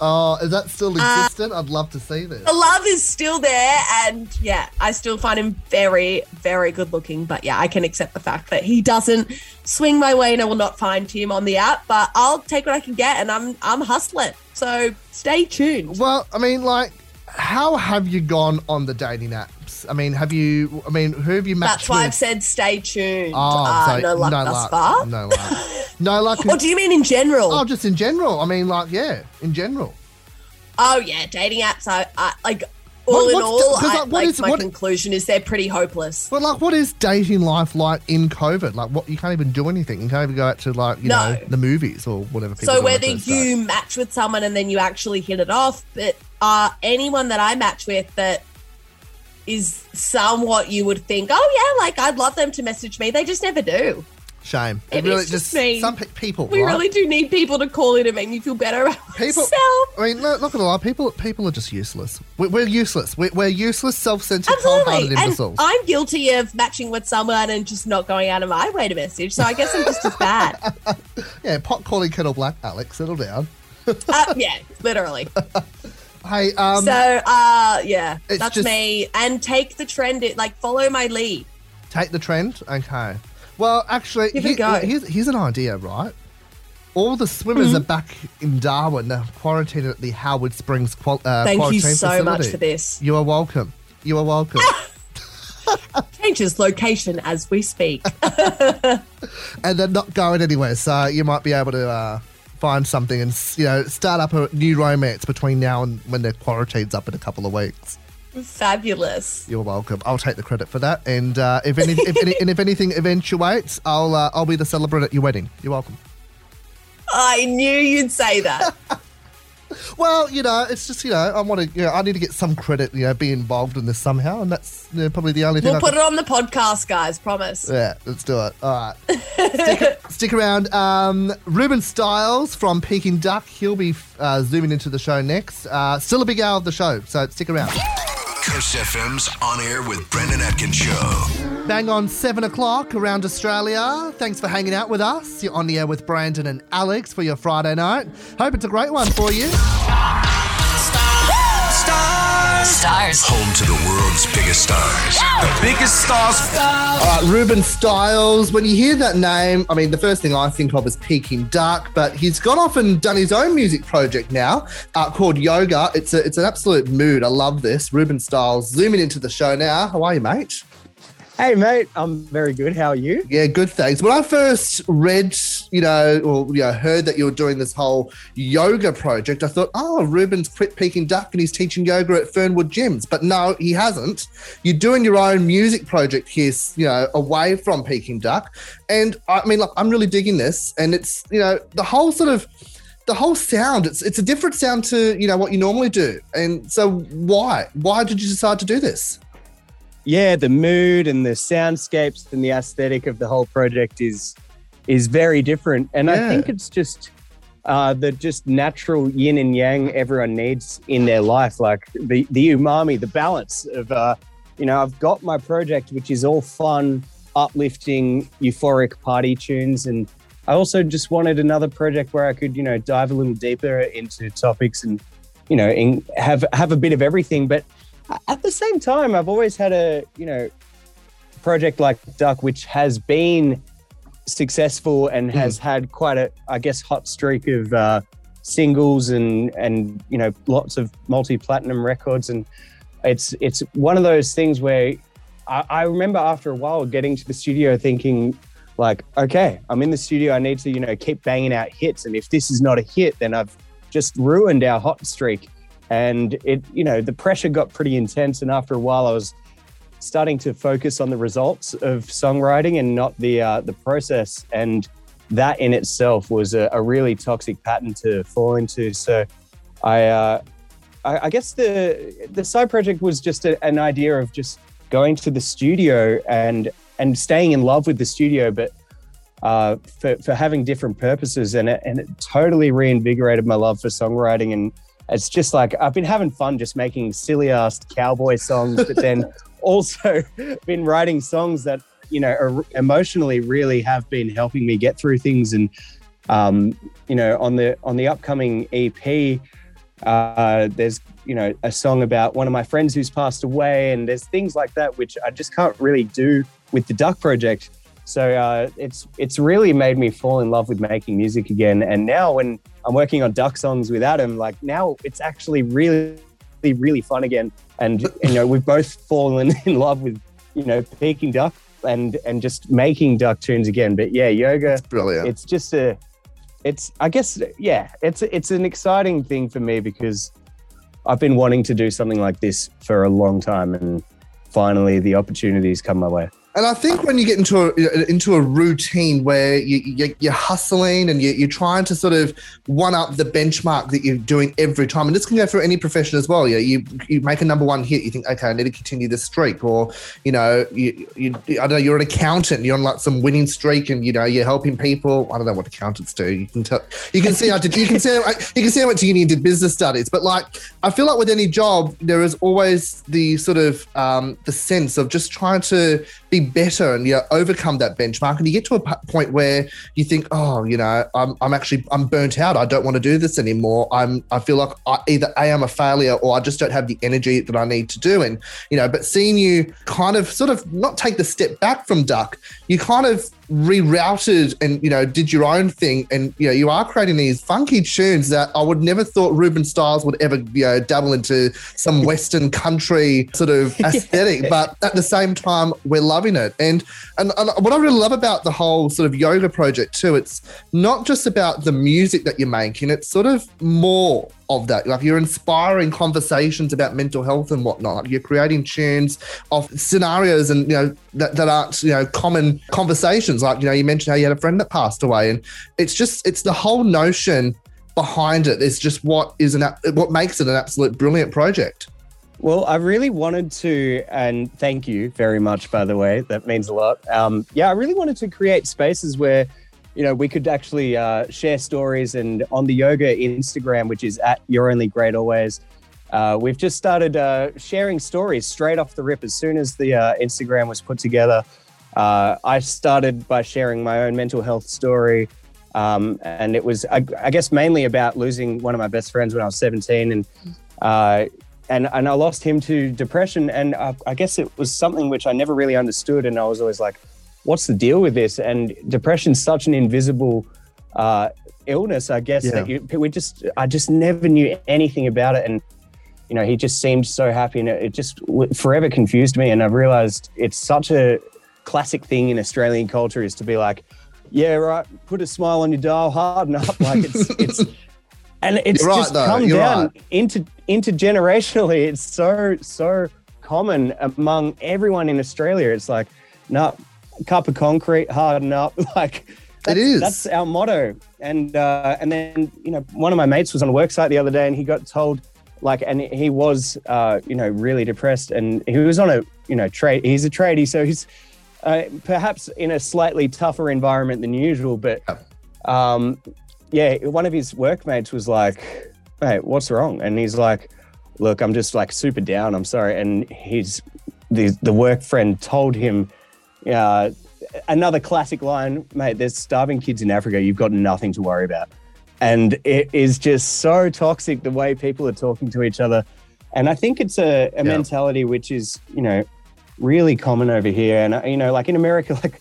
Oh, is that still Uh, existent? I'd love to see this. The love is still there, and yeah, I still find him very, very good looking. But yeah, I can accept the fact that he doesn't swing my way, and I will not find him on the app. But I'll take what I can get, and I'm I'm hustling. So stay tuned. Well, I mean, like, how have you gone on the dating apps? I mean, have you? I mean, who have you matched That's why with? I've said stay tuned. Oh, uh, so no luck no thus luck. far. No luck. No luck. Or do you mean in general? Oh, just in general. I mean, like, yeah, in general. Oh yeah, dating apps. I, I like all What- in all. I, like, what like is- my what- conclusion is they're pretty hopeless. But like, what is dating life like in COVID? Like, what you can't even do anything. You can't even go out to like, you No. know, the movies or whatever. People So do on a whether you match with someone and then you actually hit it off, but uh, anyone that I match with that is somewhat you would think, oh yeah, like I'd love them to message me. They just never do. Shame. It Maybe really it's just me. some pe- people. We right? really do need people to call in and make me feel better about People, myself. I mean, look, not gonna lie, people, people are just useless. We're, we're useless. We're, we're useless, self-centered, cold-hearted imbeciles. I'm guilty of matching with someone and just not going out of my way to message. So I guess I'm just as bad. yeah, pot calling kettle black. Alex, settle down. uh, yeah, literally. Hey, um, so uh yeah, that's just- me. And take the trend it like follow my lead. take the trend. Okay. Well, actually, Give a go. here's, here's an idea, right? All the swimmers Mhm. are back in Darwin. They're quarantined at the Howard Springs qual- uh, Thank you so facility. much for this. You are welcome. You are welcome. Changes location as we speak. and they're not going anywhere, so you might be able to uh, find something and you know start up a new romance between now and when their quarantine's up in a couple of weeks. Fabulous. You're welcome. I'll take the credit for that. And uh, if any, if any, and if anything eventuates, I'll uh, I'll be the celebrant at your wedding. You're welcome. I knew you'd say that. Well, you know, it's just you know I want to you know I need to get some credit. You know, be involved in this somehow, and that's you know, probably the only thing. we'll I put can- it on the podcast, guys. Promise. Yeah, let's do it. All right. stick, stick around. Um, Reuben Styles from Peking Duk. He'll be uh, zooming into the show next. Uh, still a big hour of the show, so stick around. Coast FM's On Air with Brendan Atkins Show. Bang on 7 o'clock around Australia. Thanks for hanging out with us. You're on the air with Brandon and Alex for your Friday night. Hope it's a great one for you. Stars. Home to the world's biggest stars. The biggest stars. All right, Reuben Styles. When you hear that name, I mean, the first thing I think of is Peking Duk, but he's gone off and done his own music project now uh, called Yoga. It's a, it's an absolute mood. I love this. Reuben Styles zooming into the show now. How are you, mate? Hey, mate. I'm very good. How are you? Yeah, good. Thanks. When I first read, you know, or you know, heard that you were doing this whole yoga project, I thought, oh, Reuben's quit Peking Duk and he's teaching yoga at Fernwood Gyms. But no, he hasn't. You're doing your own music project here, you know, away from Peking Duk. And I mean, look, I'm really digging this. And it's, you know, the whole sort of the whole sound. It's it's a different sound to you know what you normally do. And so why why did you decide to do this? Yeah, the mood and the soundscapes and the aesthetic of the whole project is is very different, and Yeah. I think it's just uh, the just natural yin and yang everyone needs in their life, like the the umami, the balance of, uh, you know, I've got my project which is all fun, uplifting, euphoric party tunes, and I also just wanted another project where I could, you know, dive a little deeper into topics and, you know, in, have have a bit of everything. But at the same time, I've always had a, you know, project like Duk, which has been successful and has had quite a, I guess, hot streak of uh, singles and and you know lots of multi platinum records, and it's it's one of those things where I, I remember after a while getting to the studio thinking like, okay, I'm in the studio, I need to you know keep banging out hits, and if this is not a hit, then I've just ruined our hot streak. And it, you know, the pressure got pretty intense, and after a while, I was starting to focus on the results of songwriting and not the uh, the process. And that in itself was a, a, really toxic pattern to fall into. So I, uh, I, I, guess the the side project was just a, an idea of just going to the studio and and staying in love with the studio, but uh, for, for having different purposes. And it, and it totally reinvigorated my love for songwriting and it's just like I've been having fun just making silly ass cowboy songs, but then also been writing songs that you know are emotionally really have been helping me get through things. And um, you know, on the on the upcoming EP, uh, there's you know a song about one of my friends who's passed away, and there's things like that which I just can't really do with the Duk Project. So uh, it's it's really made me fall in love with making music again. And now when I'm working on Duk songs with Adam, like now it's actually really really fun again. And you know we've both fallen in love with you know Peking Duk and and just making duck tunes again. But yeah, yoga, That's brilliant. It's just a, it's I guess yeah, it's it's an exciting thing for me because I've been wanting to do something like this for a long time, and finally the opportunities come my way. And I think when you get into a into a routine where you, you, are hustling and you, are trying to sort of one up the benchmark that you're doing every time, and this can go for any profession as well. Yeah, you you make a number one hit, you think, okay, I need to continue this streak, or you know, you, you I don't know, you're an accountant, you're on like some winning streak, and you know, you're helping people. I don't know what accountants do. You can tell, you can see I did, you can see, you can see I went to uni and did business studies, but like I feel like with any job, there is always the sort of um, the sense of just trying to be better and you know, overcome that benchmark. And you get to a p- point where you think, oh, you know, I'm, I'm actually I'm burnt out. I don't want to do this anymore. I'm I feel like I, either a am a failure or I just don't have the energy that I need to do. And you know, but seeing you kind of sort of not take the step back from Duk, you kind of rerouted and you know did your own thing. And you know you are creating these funky tunes that I would never thought Reuben Styles would ever you know dabble into some western country sort of aesthetic. Yeah. but at the same time we're loving it. And, and and what I really love about the whole sort of yoga project too it's not just about the music that you're making. It's sort of more of that. Like you're inspiring conversations about mental health and whatnot. You're creating tunes of scenarios and you know that, that aren't you know common conversations. Like you know you mentioned how you had a friend that passed away, and it's just it's the whole notion behind it is just what is an what makes it an absolute brilliant project. Well, I really wanted to, and thank you very much, by the way. That means a lot. Um, yeah, I really wanted to create spaces where you know, we could actually uh, share stories. And on the yoga Instagram, which is at You're Only Great Always, uh, we've just started uh, sharing stories straight off the rip. As soon as the uh, Instagram was put together, uh, I started by sharing my own mental health story. Um, and it was, I, I, guess, mainly about losing one of my best friends when I was 17. And uh, and and I lost him to depression. And I guess it was something which I never really understood. And I was always like, what's the deal with this? And depression's such an invisible uh, illness, I guess, yeah. that you, we just, I just never knew anything about it. And, you know, he just seemed so happy and it, it just forever confused me. And I realized it's such a classic thing in Australian culture is to be like, yeah, right, put a smile on your dial, harden up. Like it's, it's, and it's just come You're down right. into intergenerationally. It's so, so common among everyone in Australia. It's like, no, cup of concrete, harden up. Like it is. That's our motto. And uh, and then you know, one of my mates was on a work site the other day, and he got told like, and he was uh, you know really depressed, and he was on a you know trade. He's a tradie, so he's uh, perhaps in a slightly tougher environment than usual, but. Um, yeah, one of his workmates was like, "Hey, what's wrong?" And he's like, "Look, I'm just like super down. I'm sorry." And his the the work friend told him, uh, another classic line, "Mate, there's starving kids in Africa. You've got nothing to worry about." And it is just so toxic the way people are talking to each other. And I think it's a, a mentality which is, you know, really common over here. And uh, you know, like in America, like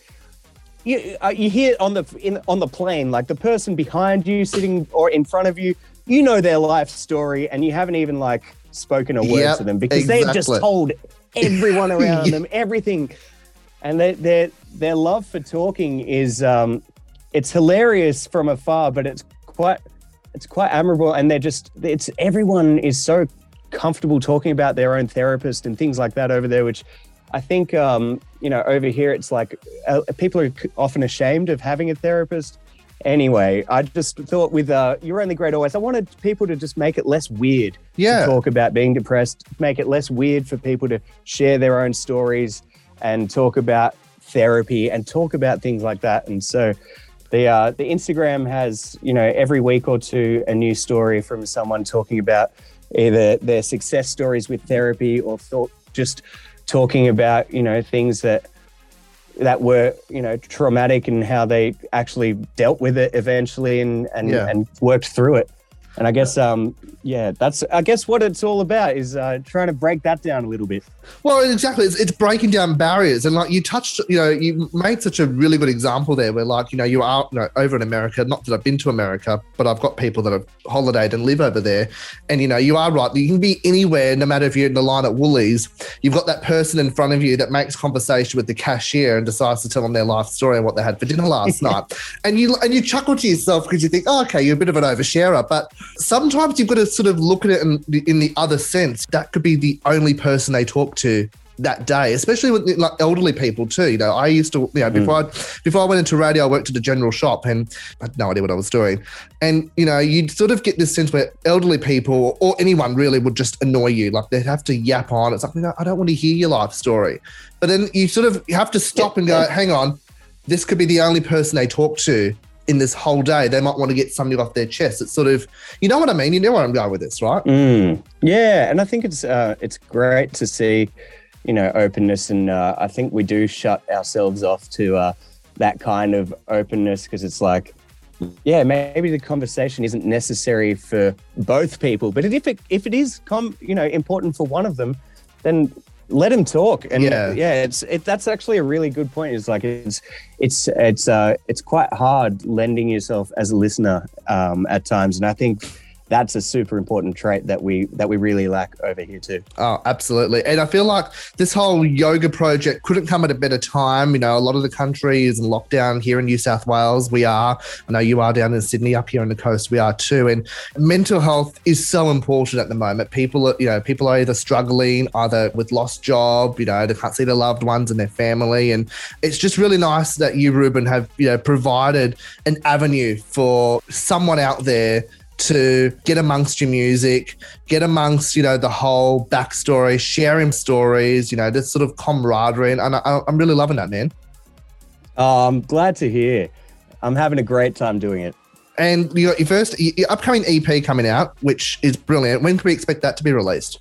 you uh, you hear on the in on the plane, like the person behind you, sitting or in front of you, you know their life story, and you haven't even like spoken a word Yep, to them because they've just told everyone around Yeah. them everything, and their their their love for talking is um, it's hilarious from afar, but it's quite it's quite admirable, and they're just it's everyone is so comfortable talking about their own therapist and things like that over there, which I think um, you know over here it's like uh, people are often ashamed of having a therapist. Anyway, I just thought with uh, you're only great always. I wanted people to just make it less weird Yeah. to talk about being depressed, make it less weird for people to share their own stories and talk about therapy and talk about things like that. And so the uh, the Instagram has you know every week or two a new story from someone talking about either their success stories with therapy or thought just talking about you know things that that were you know traumatic and how they actually dealt with it eventually and and, Yeah. and worked through it and i guess um yeah that's i guess what it's all about is uh, trying to break that down a little bit Well, exactly. It's, it's breaking down barriers. And like you touched, you know, you made such a really good example there where, like, you know, you are you know, over in America. Not that I've been to America, but I've got people that have holidayed and live over there. And, you know, you are right. You can be anywhere, no matter if you're in the line at Woolies. You've got that person in front of you that makes conversation with the cashier and decides to tell them their life story and what they had for dinner last night. And you and you chuckle to yourself because you think, oh, okay, you're a bit of an oversharer. But sometimes you've got to sort of look at it in, in the other sense. That could be the only person they talk to that day, especially with like elderly people too. You know, I used to, you know, hmm. before I before I went into radio, I worked at a general shop and I had no idea what I was doing. And you know, you'd sort of get this sense where elderly people or anyone really would just annoy you. Like they'd have to yap on. It's like, no, I don't want to hear your life story. But then you sort of have to stop and go, hang on, this could be the only person they talk to in this whole day. They might want to get something off their chest. It's sort of, you know what I mean? You know where I'm going with this, right? Mm. Yeah, and I think it's uh, it's great to see, you know, openness, and uh, I think we do shut ourselves off to uh, that kind of openness because it's like, yeah, maybe the conversation isn't necessary for both people, but if it if it is, com- you know, important for one of them, then let him talk. And Yeah. yeah, it's it, that's actually a really good point. It's like it's it's it's uh it's quite hard lending yourself as a listener um, at times, and I think that's a super important trait that we that we really lack over here too. Oh, absolutely. And I feel like this whole yoga project couldn't come at a better time. You know, a lot of the country is in lockdown here in New South Wales. We are. I know you are down in Sydney, up here on the coast. We are too. And mental health is so important at the moment. People are, you know, people are either struggling, either with lost job, you know, they can't see their loved ones and their family. And it's just really nice that you, Reuben, have, you know, provided an avenue for someone out there to get amongst your music, get amongst, you know, the whole backstory, sharing stories, you know, this sort of camaraderie. And I, I'm really loving that, man. Oh, I'm glad to hear. I'm having a great time doing it. And you got your first, your upcoming EP coming out, which is brilliant. When can we expect that to be released?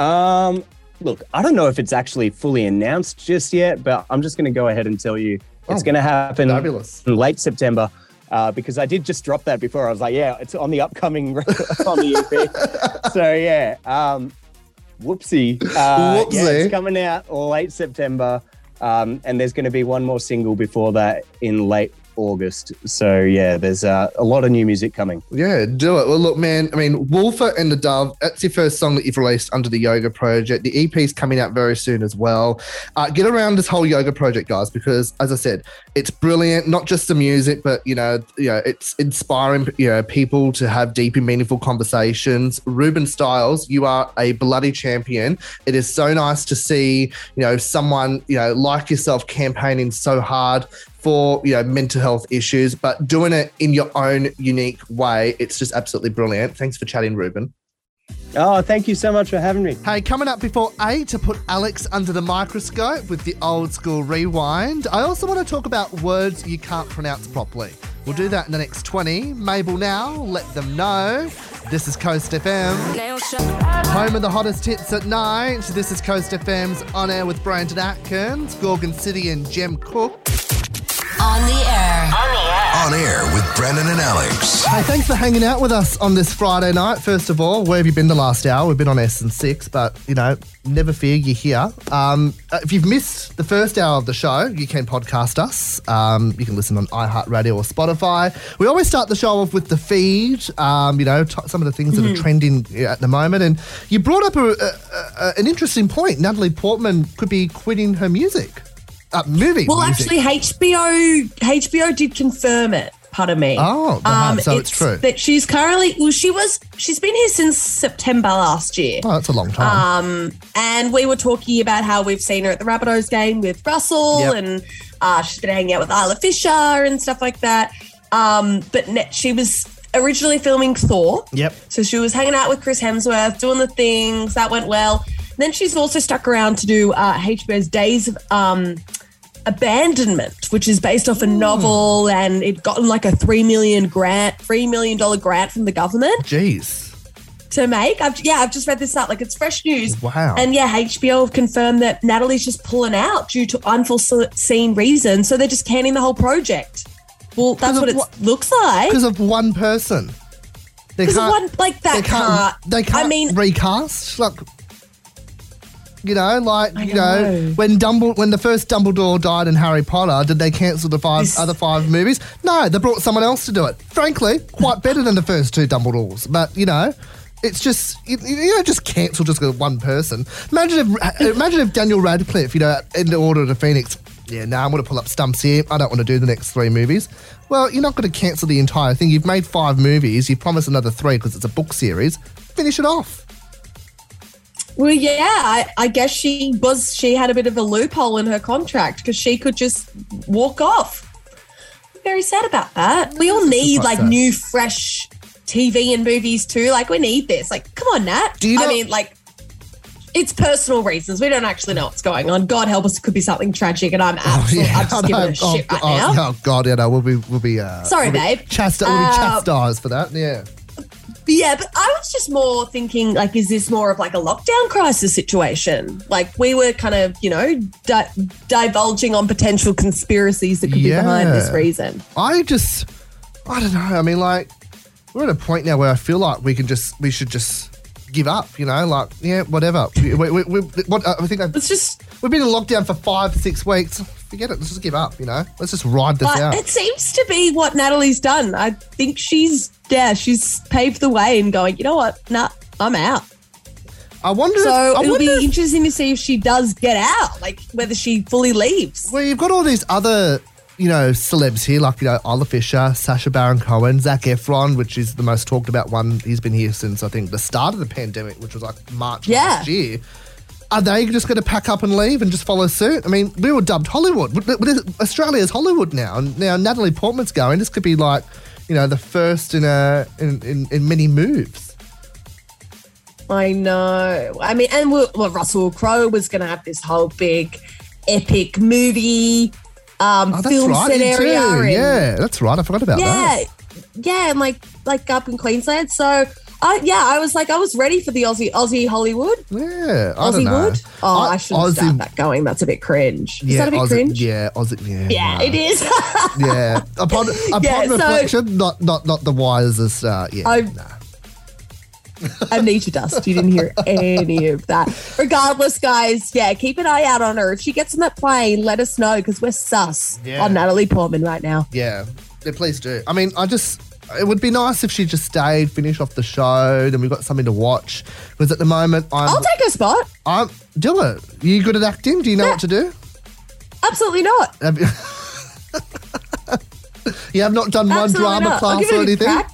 Um, look, I don't know if it's actually fully announced just yet, but I'm just going to go ahead and tell you it's Oh, going to happen fabulous. in late September. Uh, because I did just drop that before. I was like, yeah, it's on the upcoming on the EP. so yeah, um, whoopsie. Uh, Yeah, it's coming out late September, um, and there's going to be one more single before that in late August. So yeah, there's uh, a lot of new music coming. Yeah, do it. Well, look, man, I mean, Wolfer and the Dove, that's your first song that you've released under the Yoga Project. The EP is coming out very soon as well. Uh, get around this whole Yoga Project, guys, because as I said, it's brilliant, not just the music, but, you know, you know, it's inspiring, you know, people to have deep and meaningful conversations. Reuben Styles, you are a bloody champion. It is so nice to see, you know, someone, you know, like yourself campaigning so hard for you know mental health issues, but doing it in your own unique way. It's just absolutely brilliant. Thanks for chatting, Reuben. Oh, thank you so much for having me. Hey, coming up before eight to put Alex under the microscope with the old school rewind. I also want to talk about words you can't pronounce properly. We'll do that in the next 20. Mabel now, let them know. This is Coast FM. Home of the hottest hits at night. This is Coast FM's On Air with Brandon Atkins, Gorgon City and Jem Cooke. On the air. On air with Brendan and Alex. Hey, thanks for hanging out with us on this Friday night. First of all, where have you been the last hour? We've been on S and Six, but you know, never fear, you're here. Um, if you've missed the first hour of the show, you can podcast us. Um, you can listen on iHeartRadio or Spotify. We always start the show off with the feed. Um, you know, t- some of the things that are trending at the moment. And you brought up a, a, a, an interesting point. Natalie Portman could be quitting her music, uh, movie. Well, music. actually, HBO HBO did confirm it. Pardon me. Oh, uh-huh, so it's true. That she's currently well, she was she's been here since September last year. Oh, that's a long time. Um, and we were talking about how we've seen her at the Rabbitohs game with Russell, Yep. and uh, she's been hanging out with Isla Fisher and stuff like that. Um, but she was originally filming Thor. Yep. So she was hanging out with Chris Hemsworth, doing the things that went well. Then she's also stuck around to do uh, HBO's Days of um, Abandonment, which is based off a novel, and it gotten like a three million grant, three million dollar grant from the government Jeez. to make. I've, yeah, I've just read this up. Like it's fresh news. Wow. And yeah, HBO have confirmed that Natalie's just pulling out due to unforeseen reasons. So they're just canning the whole project. Well, that's what of it what- looks like. Because of one person. They Because of can't- one like that they can't, can't. they can't I mean, recast like you know like I you know, know. when Dumbledore when the first Dumbledore died in Harry Potter did they cancel the five This- other five movies no they brought someone else to do it frankly quite better than the first two Dumbledores but you know it's just you, you don't just cancel just one person imagine if uh, imagine if Daniel Radcliffe you know in the Order of the Phoenix yeah, now I'm going to pull up stumps here. I don't want to do the next three movies. Well, you're not going to cancel the entire thing. You've made five movies. You promised another three because it's a book series. Finish it off. Well, yeah, I, I guess she was. She had a bit of a loophole in her contract because she could just walk off. Very sad about that. We all need like sad. new, fresh TV and movies too. Like we need this. Like, come on, Nat. Do you I know- mean, like. It's personal reasons. We don't actually know what's going on. God help us, it could be something tragic, and I'm absolutely, I'm just giving a oh, shit right oh, now. oh, God, yeah, no, we'll be, we'll be. Uh, Sorry, we'll be babe. Chast- we'll be Uh, chastised for that. Yeah. Yeah, but I was just more thinking, like, is this more of like a lockdown crisis situation? Like, we were kind of, you know, di- divulging on potential conspiracies that could be behind this reason. I just, I don't know. I mean, like, we're at a point now where I feel like we can just, we should just give up. You know, like, yeah, whatever. We, we, we, what I think I've, It's just, we've been in lockdown for five, six weeks. Forget it. Let's just give up. You know, let's just ride this but out. it seems to be what Natalie's done. I think she's, yeah, she's paved the way and going, you know what? Nah, I'm out. I wonder. So if, I it'll wonder be if- interesting to see if she does get out, like whether she fully leaves. Well, you've got all these other, you know, celebs here, like, you know, Isla Fisher, Sacha Baron Cohen, Zac Efron, which is the most talked about one. He's been here since, I think, the start of the pandemic, which was like March Yeah. last year. Are they just going to pack up and leave and just follow suit? I mean, we were dubbed Hollywood. But Australia's Hollywood now. And now Natalie Portman's going. This could be like, you know, the first in a in, in, in many moves. I know. I mean, and well, well, Russell Crowe was going to have this whole big, epic movie, um, Oh, film right. set area. and- Yeah, that's right. I forgot about yeah, that. yeah, and like like up in Queensland. So, I yeah, I was like, I was ready for the Aussie Aussie Hollywood. Yeah, I don't Aussie. Wood. Oh, I, I- shouldn't Aussie- start that going. That's a bit cringe. Is that a bit Aussie- cringe? Yeah, Aussie, yeah. Yeah, no. it is. yeah. Upon upon Yeah, so- reflection, not not not the wisest. Uh, yeah. I- nah. Amnesia dust. You didn't hear any of that. Regardless, guys, yeah, keep an eye out on her. If she gets on that plane, let us know because we're sus Yeah. on Natalie Portman right now. yeah. Yeah, please do. I mean, I just. It would be nice if she just stayed, finish off the show, then we've got something to watch. Because at the moment, I'm. I'll take her spot. I'm do it. you good at acting? Do you know what to do? Absolutely not. Have you, you have not done one drama not. Class or anything? crack.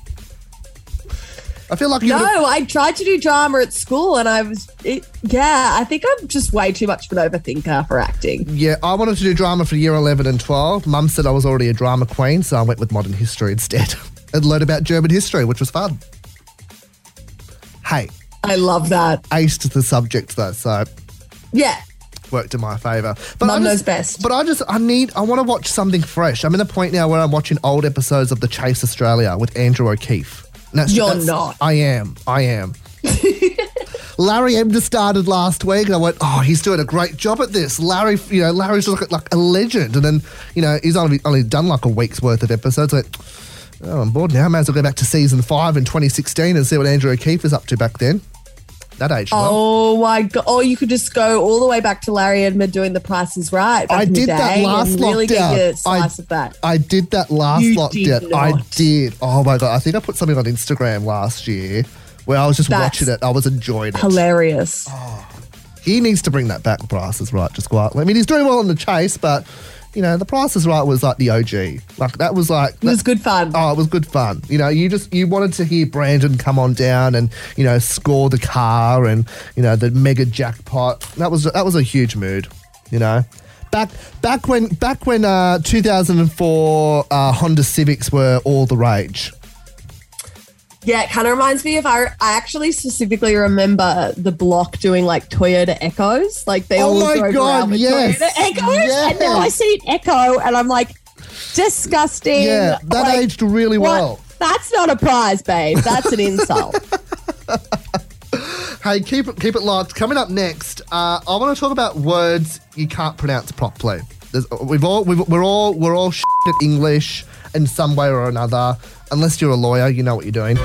I feel like you. No, I tried to do drama at school and I was, it, yeah, I think I'm just way too much of an overthinker for acting. Yeah, I wanted to do drama for year 11 and 12. Mum said I was already a drama queen, so I went with modern history instead and learn about German history, which was fun. Hey, I love that. aced the subject though, so Yeah. worked in my favour. But Mum I knows best. But I just I need I want to watch something fresh. I'm in a point now where I'm watching old episodes of The Chase Australia with Andrew O'Keeffe. And that's- You're that's- not. I am. I am. Larry M started last week, and I went, "Oh, he's doing a great job at this." Larry, you know, Larry's like, like a legend, and then you know he's only only done like a week's worth of episodes. Like, oh, I'm bored now. I may as well go back to season five in 2016 and see what Andrew O'Keeffe is up to back then. That age. well. Oh my god! Oh, you could just go all the way back to Larry Emdur doing The Price Is Right. Back I did that last really lockdown. get your slice I, that. I did that last You lockdown. did I did. Oh my god! I think I put something on Instagram last year where I was just That's watching it. I was enjoying it. Hilarious. Oh, he needs to bring that back. Price is right, just quietly. I mean, he's doing well on the chase, but you know, the Price is right was like the OG. Like that was like It was good fun. Oh, it was good fun. You know, you just you wanted to hear Brandon come on down and you know score the car and you know the mega jackpot. That was that was a huge mood. You know, back back when back when uh, 2004 uh, Honda Civics were all the rage. Yeah, it kind of reminds me of I, I actually specifically remember the block doing like Toyota Echoes. Like they Oh all my drove God, around with yes. Toyota Echoes. And now I see an Echo and I'm like, disgusting. Yeah, that Like, aged really what? well. That's not a prize, babe. That's an insult. Hey, keep it keep it locked. Coming up next, uh, I want to talk about words you can't pronounce properly. There's, we've all we've, we're all we're all shit at English in some way or another. Unless you're a lawyer, you know what you're doing.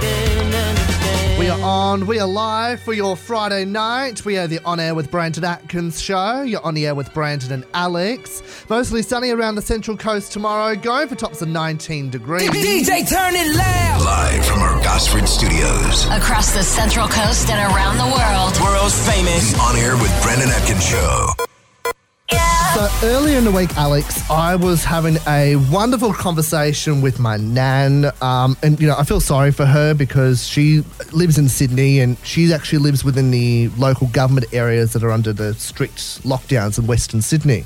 We are on. We are live for your Friday night. We are the On Air with Brandon Atkins show. You're on the air with Brandon and Alex. Mostly sunny around the Central Coast tomorrow. Going for tops of 19 degrees. DJ, turn it loud. Live from our Gosford studios. Across the Central Coast and around the world. World's famous. The On Air with Brendan Atkins show. So earlier in the week, Alex, I was having a wonderful conversation with my nan, um, and you know I feel sorry for her because she lives in Sydney and she actually lives within the local government areas that are under the strict lockdowns in Western Sydney.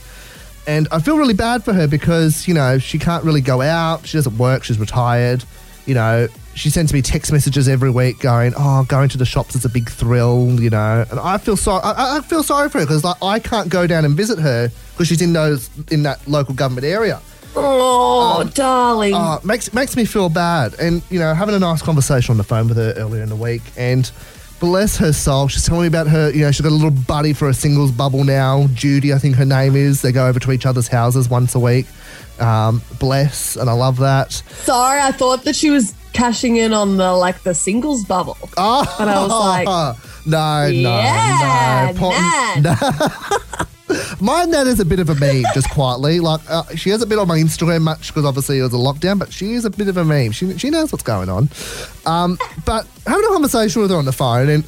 And I feel really bad for her because you know she can't really go out. She doesn't work. She's retired. You know she sends me text messages every week going, "Oh, going to the shops is a big thrill," you know. And I feel sorry. I, I feel sorry for her because like I can't go down and visit her because she's in those in that local government area. oh, darling. Uh, makes makes me feel bad. And you know, having a nice conversation on the phone with her earlier in the week, and bless her soul, she's telling me about her. You know, she's got a little buddy for a singles bubble now. Judy, I think her name is. They go over to each other's houses once a week. Um, bless, and I love that. Sorry, I thought that she was cashing in on the like the singles bubble. Oh, And I was like, no, yeah, no, no. Nan. no. My nan is a bit of a meme, just quietly. Like uh, she hasn't been on my Instagram much because obviously it was a lockdown, but she is a bit of a meme. She she knows what's going on. Um, but having a conversation with her on the phone, and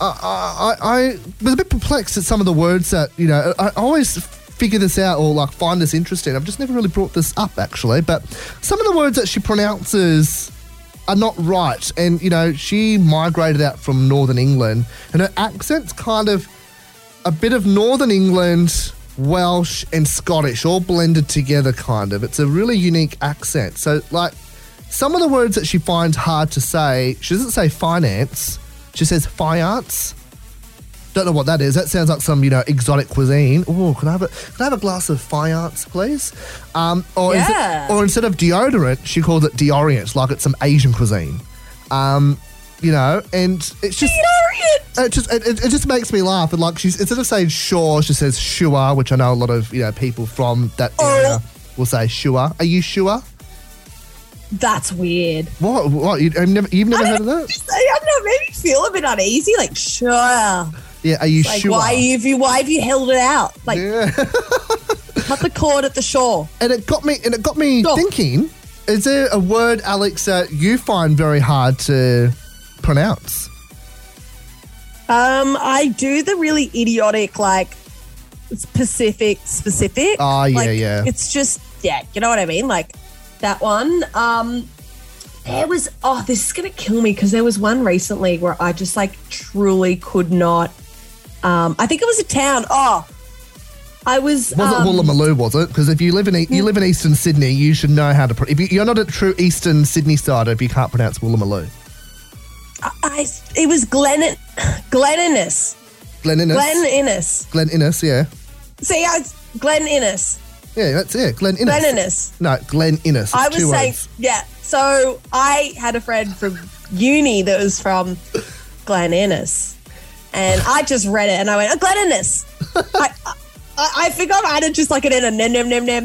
I, I, I was a bit perplexed at some of the words that you know. I always figure this out or like find this interesting. I've just never really brought this up actually, but some of the words that she pronounces are not right. And, you know, she migrated out from Northern England and her accent's kind of a bit of Northern England, Welsh, and Scottish all blended together, kind of. It's a really unique accent. So, like, some of the words that she finds hard to say, she doesn't say finance, she says fiance. Don't know what that is. That sounds like some, you know, exotic cuisine. Oh, can I have a can I have a glass of fiance, please? Um, or is Yeah. it, or instead of deodorant, she calls it deorient, like it's some Asian cuisine. Um, you know, and it's just it just it, it just makes me laugh. And like she's instead of saying sure, she says sure, which I know a lot of you know people from that area will say sure. Are you sure? That's weird. What? What? You, have never, you've never heard of that? I don't know. Made me feel a bit uneasy. Like, sure. Yeah. Are you Like, sure? why have you? Why have you held it out? Like, cut the cord at the shore. And it got me. And it got me thinking. Is there a word, Alex, that you find very hard to pronounce? Um, I do the really idiotic, like specific, specific. Oh, yeah, Like, yeah. It's just, yeah, you know what I mean? Like that one. Um, there was, oh, this is going to kill me because there was one recently where I just like truly could not. Um, I think it was a town. Oh, I was. Was um, it Woolloomooloo? Was it? Because if you live in E- you live in Eastern Sydney, you should know how to. Pro- if you, you're not a true Eastern Sydney starter if you can't pronounce Woolloomooloo. I, it was Glen, Glen Innes. Glen Innes. Glen Innes. Glen Innes, yeah. See, I was Glen Innes. Yeah, that's it. Glen Innes. Glen Innes. No, Glen Innes. I was saying, words. yeah. So I had a friend from uni that was from Glen Innes, and I just read it and I went, oh, Glen Innes. I, I, I forgot I had just like an in a nim nim nim nim.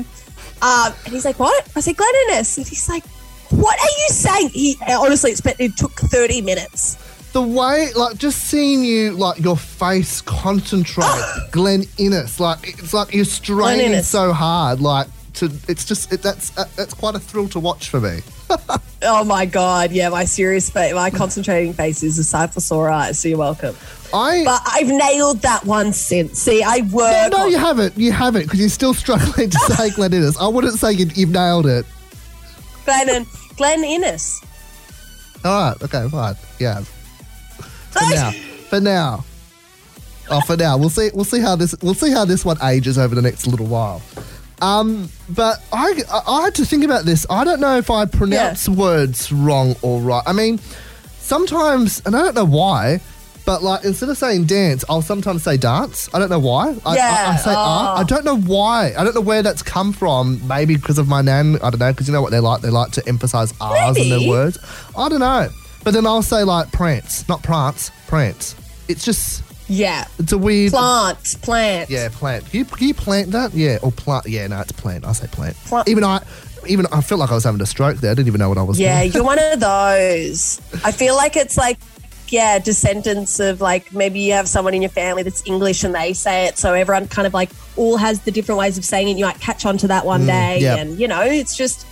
Um, and he's like, what? I said, Glen Innes. And he's like, what are you saying? He honestly, it's, it took thirty minutes. The way, like, just seeing you, like, your face concentrate, Glen Innes, like, it's like you're straining so hard, like, to, it's just, it, that's, uh, that's quite a thrill to watch for me. Oh my god, yeah, my serious face, my concentrating face is a sight for sore eyes. So you're welcome. I, but I've nailed that one since. See, I work. No, no, on- you haven't. You haven't because you're still struggling to say Glen Innes. I wouldn't say you, you've nailed it. Glenn and Glen Innes. All right. Okay. Fine. Yeah. For now. For now. Oh, for now. We'll see. We'll see how this. We'll see how this one ages over the next little while. Um, but I, I, I had to think about this. I don't know if I pronounce words wrong or right. I mean, sometimes, and I don't know why, but like instead of saying dance, I'll sometimes say dance. I don't know why. I, I, I Yeah, say art. oh. I don't know why. I don't know where that's come from. Maybe because of my nan. I don't know because you know what they like. They like to emphasize R's in their words. I don't know. But then I'll say like prance, not prance, prance. It's just Yeah. it's a weird Plant, plant. yeah, plant. Can you, can you plant that? Yeah, or plant. Yeah, no, it's plant. I say plant. Plant. Even I, even I felt like I was having a stroke there. I didn't even know what I was. Yeah, doing. you're one of those. I feel like it's like, yeah, descendants of like maybe you have someone in your family that's English and they say it, so everyone kind of like all has the different ways of saying it. You might catch on to that one Mm, day, yeah. and you know, it's just.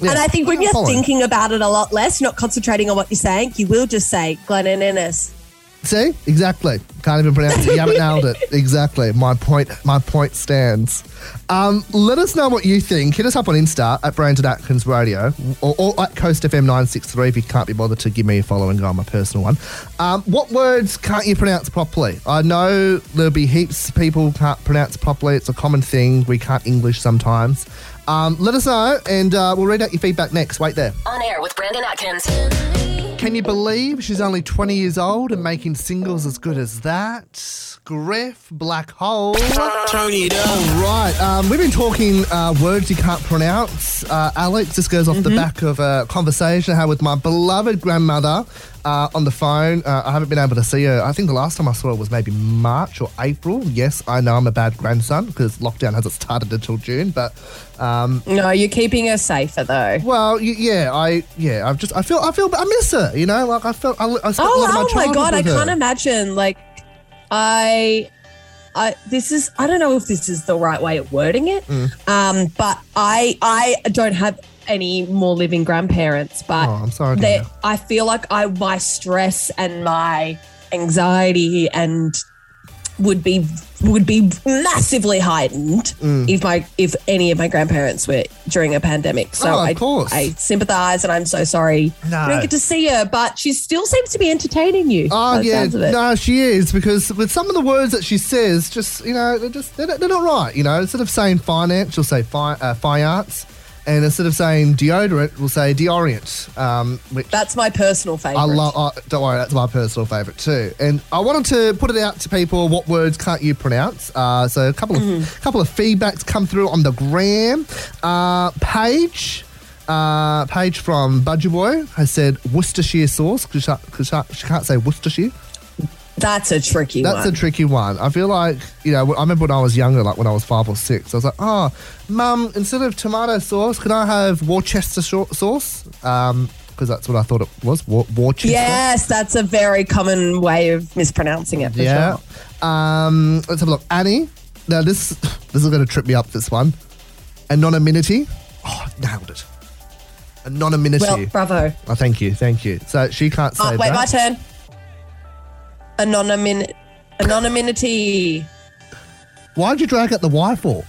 Yeah, And I think when you're thinking about it a lot less, you're not concentrating on what you're saying, you will just say Glenn and Ennis. See, exactly. Can't even pronounce it. You haven't nailed it. Exactly. My point. My point stands. Um, let us know what you think. Hit us up on Insta at Brandon Atkins Radio or, or at Coast FM nine six three if you can't be bothered to give me a follow and go on my personal one. Um, what words can't you pronounce properly? I know there'll be heaps of people can't pronounce properly. It's a common thing. We can't English sometimes. Um, let us know and uh, we'll read out your feedback next. Wait there. On air with Brandon Atkins. Can you believe she's only 20 years old and making singles as good as that? Griff, Black Hole. Tony down. All right. Um, we've been talking uh, words you can't pronounce. Uh, Alex, this goes off the back of a conversation I had with my beloved grandmother uh, on the phone. Uh, I haven't been able to see her. I think the last time I saw her was maybe March or April. Yes, I know I'm a bad grandson because lockdown hasn't started until June, but um, No, you're keeping her safer though. well, y- yeah, I yeah, I've just I feel I feel I miss her. You know, like I felt I, I spent a Oh, lot of my oh my god, I her. can't imagine. Like, I, I this is I don't know if this is the right way of wording it, Mm. um, but I I don't have any more living grandparents, but Oh, I'm sorry they- I feel like I my stress and my anxiety and would be would be massively heightened Mm. if my if any of my grandparents were during a pandemic. So Oh, I. I sympathise and I'm so sorry. No. I don't get to see her, but she still seems to be entertaining you. Oh yeah, sounds of it. no, she is because with some of the words that she says, just you know, they're just they're, they're not right. You know, instead of saying finance, she'll say fi- uh, finance, and instead of saying deodorant, we'll say deorient. Um, which That's my personal favourite. I love. Uh, don't worry, that's my personal favourite too. And I wanted to put it out to people. What words can't you pronounce? Uh, so a couple of Mm-hmm. couple of feedbacks come through on the gram. Uh, page. Uh, Paige from Budgewoi has said Worcestershire sauce because she, she can't say Worcestershire. That's a tricky one. That's one. a tricky one. I feel like, you know, I remember when I was younger, like when I was five or six, I was like, oh, mum, instead of tomato sauce, can I have Worcester sauce? Because that's what I thought it was, Wor- Worcester. yes, that's a very common way of mispronouncing it. For Yeah. sure. Um, let's have a look. Annie. Now, this this is going to trip me up, this one. Anonymity. Oh, nailed it. Anonymity. Well, bravo. oh, thank you. Thank you. So she can't say Uh, wait, that. my turn. Anonymin- anonymity Why'd you drag out the Y for?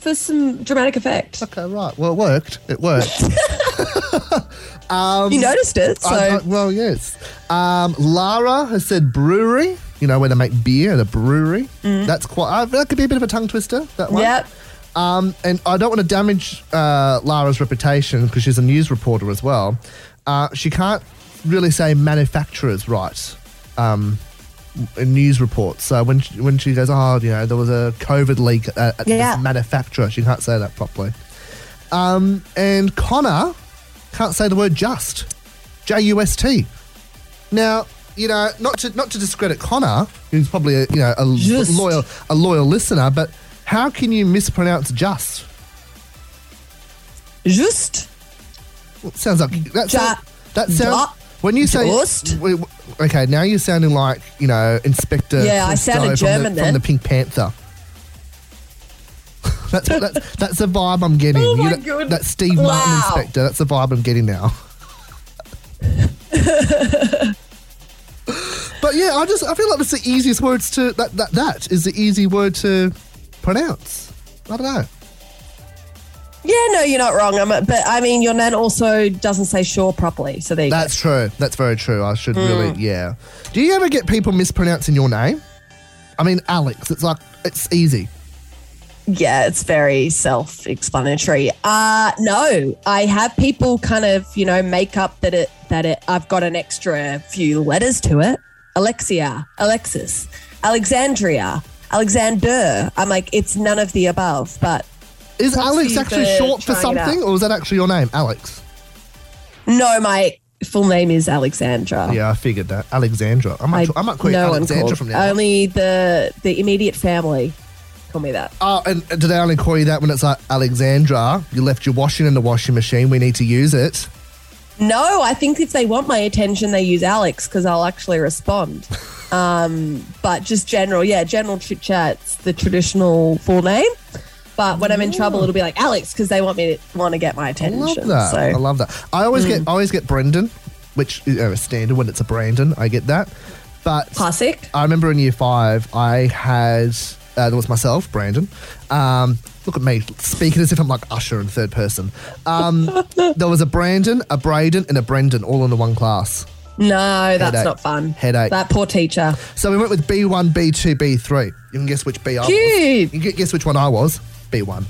for some dramatic effect. Okay, right. Well, it worked. It worked. um, You noticed it, so I- I- well, yes. Um, Lara has said brewery. You know where they make beer, the brewery. That's quite. Uh, that could be a bit of a tongue twister. That one. Yep. Um, and I don't want to damage uh, Lara's reputation because she's a news reporter as well. Uh, she can't really say manufacturers right. Um, in news reports. So when she, when she goes, oh, you know, there was a COVID leak at, at Yeah. this manufacturer, she can't say that properly. Um, and Connor can't say the word just, J U S T. Now, you know, not to not to discredit Connor, who's probably a, you know a Just. loyal a loyal listener, but how can you mispronounce just? Just. Well, sounds like that. Ja- that sounds when you say just. w- w- okay. Now you're sounding like you know Inspector. Yeah, I sounded from German the, then. from the Pink Panther. that's, what, that's that's the vibe I'm getting. Oh my You God. That Steve Martin Inspector. That's the vibe I'm getting now. but yeah, I just I feel like it's the easiest words to that that that is the easy word to pronounce. I don't know. Yeah, no, you're not wrong. I'm, but I mean, your nan also doesn't say sure properly. So there you go. That's true. That's very true. I should Mm. really, yeah. Do you ever get people mispronouncing your name? I mean, Alex. It's like it's easy. Yeah, it's very self explanatory. Uh no, I have people kind of, you know, make up that it that it I've got an extra few letters to it. Alexia, Alexis, Alexandria, Alexander. I'm like, it's none of the above, but Is props Alex actually for short for trying it out. something, or is that actually your name, Alex? No, my full name is Alexandra. Yeah, I figured that. Alexandra. I might, I, might call you no Alexandra from now. on. Only the the immediate family call me that. Oh, and did I only call you that when it's like Alexandra? You left your washing in the washing machine. We need to use it. No, I think if they want my attention, they use Alex because I'll actually respond. um, but just general, yeah, general chit chat's the traditional full name. But when I'm in trouble, it'll be like Alex because they want me to want to get my attention. I love that. So I love that. I always get Mm. I always get Brendan, which is uh, standard when it's a Brandon. I get that. But classic. I remember in year five, I had uh, there was myself, Brandon. Um, look at me speaking as if I'm like Usher in third person. Um, there was a Brandon, a Braden, and a Brendan all in the one class. no, that's Headache. not fun. Headache. That poor teacher. So we went with B1, B2, B3. You can guess which B I was. You can guess which one I was. B1.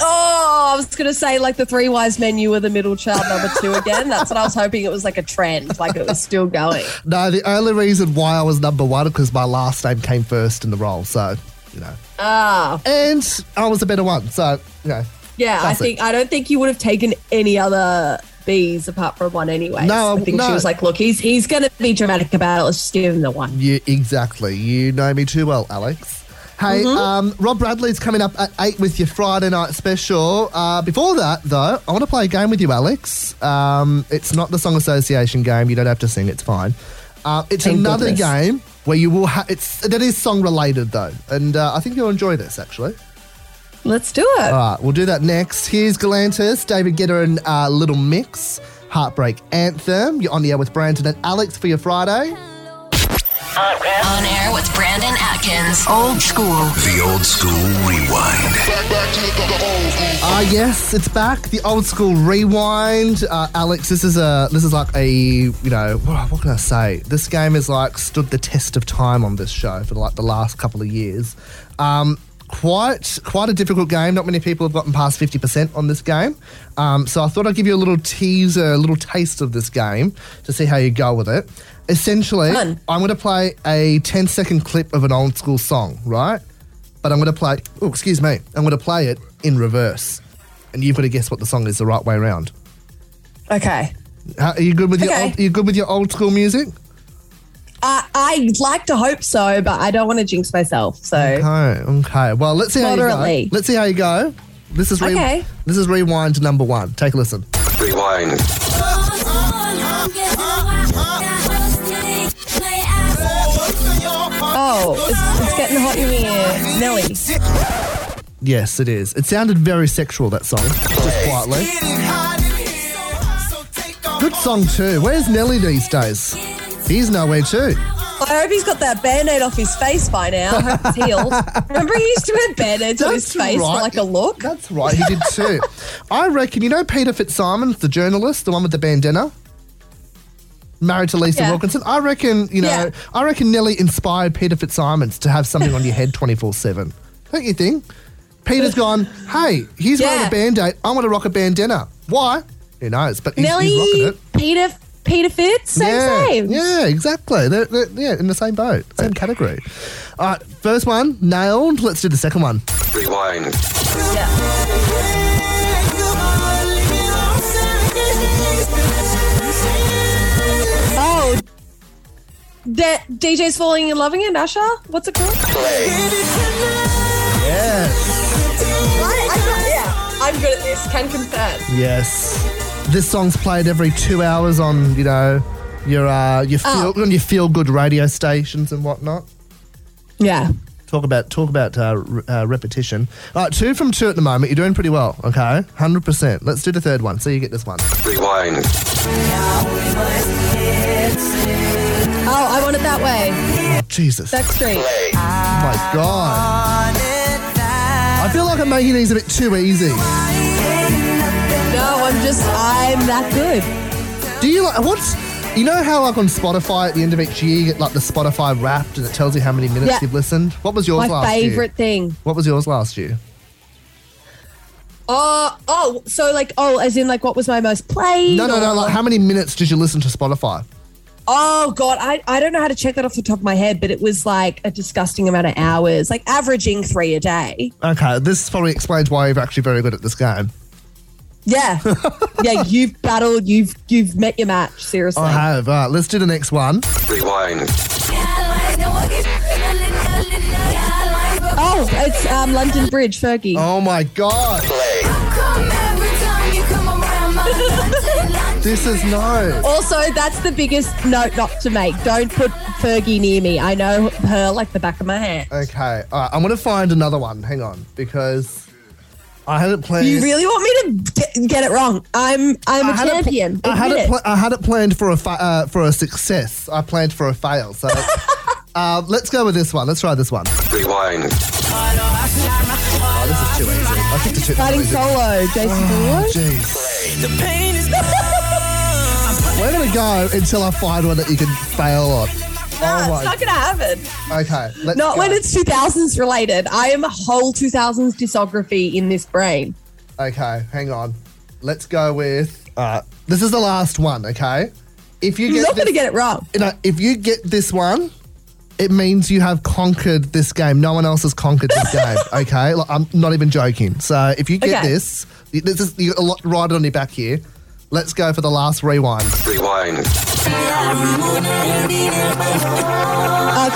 Oh, I was gonna say like the three wise men. You were the middle child, number two again. That's what I was hoping. It was like a trend, like it was still going. No, the only reason why I was number one because my last name came first in the role. So, you know. Ah, And I was a better one. So, you know. yeah. I think I don't think you would have taken any other B's apart from one anyway. No, I think no. she was like, "Look, he's he's gonna be dramatic about it. Let's just give him the one." You, exactly. You know me too well, Alex. Hey, Mm-hmm. um, Rob Bradley's coming up at 8 with your Friday night special. Uh, before that, though, I want to play a game with you, Alex. Um, it's not the Song Association game. You don't have to sing. It's fine. Uh, it's Thank another goodness. game where you will have... It's That is song related, though. And uh, I think you'll enjoy this, actually. Let's do it. All right, we'll do that next. Here's Galantis, David Guetta and uh, Little Mix, Heartbreak Anthem. You're on the air with Brandon and Alex for your Friday. On air with Brandon Atkins. Old school. The old school rewind. Ah, yes, it's back. The old school rewind. Uh, Alex, this is a this is like a you know what, what can I say? This game has like stood the test of time on this show for like the last couple of years. Um, quite quite a difficult game. Not many people have gotten past fifty percent on this game. Um, so I thought I'd give you a little teaser, a little taste of this game to see how you go with it. Essentially, Fun. I'm going to play a 10 second clip of an old school song, right? But I'm going to play. Oh, excuse me. I'm going to play it in reverse, and you've got to guess what the song is the right way around. Okay. How, are you good with your Okay. old, are you good with your old school music? Uh, I'd like to hope so, but I don't want to jinx myself. So Okay, okay. Well, let's see how you Moderately. go. Let's see how you go. This is re- Okay. This is rewind number one. Take a listen. Rewind. Oh, it's, it's getting hot in here. Nelly. Yes, it is. It sounded very sexual. That song, just quietly. Good song too. Where's Nelly these days? He's nowhere too. I hope he's got that band-aid off his face by now. I hope it's healed. Remember he used to wear band-aids on his face for like a look? That's right, he did too. I reckon, you know Peter Fitzsimons, the journalist, the one with the bandana? Married to Lisa Yeah. Wilkinson. I reckon, you know, Yeah. I reckon Nelly inspired Peter Fitzsimons to have something on your head 24 7. Don't you think? Peter's gone, hey, he's wearing a band aid. I want to rock a bandana. Why? Who knows? But he's, he's rocking Nelly, it. Peter, Peter Fitz, same, yeah, same. Yeah, exactly. They're, they're- yeah, in the same boat, same category. All right, first one nailed. Let's do the second one. Rewind. Oh, that DJ's falling and loving it, Usher. What's it called? Yes. yeah, I'm good at this. Can confirm. Yes. This song's played every two hours on, you know, your uh, your feel Oh. on your feel good radio stations and whatnot. Yeah. Talk about talk about uh, re- uh, repetition. All right, two from two at the moment. You're doing pretty well. Okay, hundred percent. Let's do the third one. So you get this one. Rewind. Oh, I want it that way. Jesus. Backstreet. Oh my god. I feel like I'm making these a bit too easy. No, I'm just, I'm that good. Do you like what's you know how like on Spotify at the end of each year you get like the Spotify Wrapped and it tells you how many minutes Yeah. you've listened? What was yours My last favorite year? thing. What was yours last year? Oh, oh, so like, oh, as in like, what was my most played? No, no, no. Like how many minutes did you listen to Spotify? Oh God, I, I don't know how to check that off the top of my head, but it was like a disgusting amount of hours, like averaging three a day. Okay, this probably explains why you're actually very good at this game. Yeah, yeah, you've battled, you've you've met your match. Seriously. I have. All right, let's do the next one. Rewind. Oh, it's um, London Bridge, Fergie. Oh my god. This is no. Also, that's the biggest note not to make. Don't put Fergie near me. I know her like the back of my hand. Okay, all right. I'm gonna find another one. Hang on, because I had it planned. You really want me to get, get it wrong? I'm I'm I a had it pl- champion. I had Admit it. Pl- I had it planned for a fa- uh, for a success. I planned for a fail. So uh, let's go with this one. Let's try this one. Rewind. Oh, this is too easy. I think the two. Fighting solo, Jason Oh, Derulo. jeez. We're gonna go until I find one that you can fail on. No, oh it's not gonna happen. Okay, let's Not go. when it's 2000s related. I am a whole 2000s discography in this brain. Okay, hang on. Let's go with. Uh, this is the last one. Okay, if you You're get not going to get it wrong. you know, if you get this one, it means you have conquered this game. No one else has conquered this game. Okay, like, I'm not even joking. So if you get Okay. this, this is you got a lot right on your back here. Let's go for the last rewind. Rewind. Uh,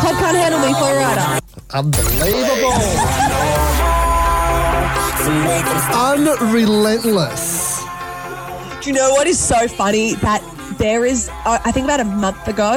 Club can't handle me, Flo Rida. Unbelievable. Unrelentless. Do you know what is so funny? That there is, uh, I think about a month ago,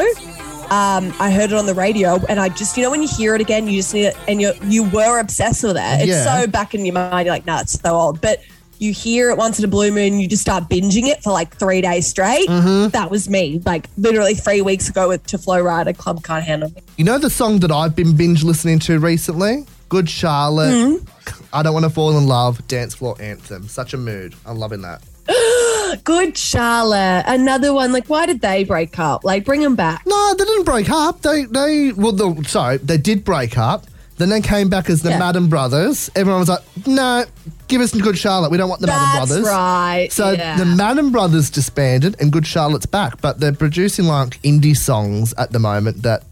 um, I heard it on the radio, and I just, you know, when you hear it again, you just need it, and you you were obsessed with it. It's Yeah. so back in your mind, you're like, nah, it's so old. But you hear it once in a blue moon, you just start binging it for like three days straight. That was me, like literally three weeks ago with To Flo Rida Club Can't Handle Me. You know the song that I've been binge listening to recently? Good Charlotte. Hmm? I don't want to fall in love. Dance floor anthem. Such a mood. I'm loving that. Good Charlotte. Another one. Like, why did they break up? Like, bring them back. No, they didn't break up. They they well, the, sorry, they did break up. Then they came back as the Yeah. Madden Brothers. Everyone was like, "No, give us some Good Charlotte. We don't want the Madden That's Brothers." right. So yeah. the Madden Brothers disbanded, and Good Charlotte's back. But they're producing like indie songs at the moment that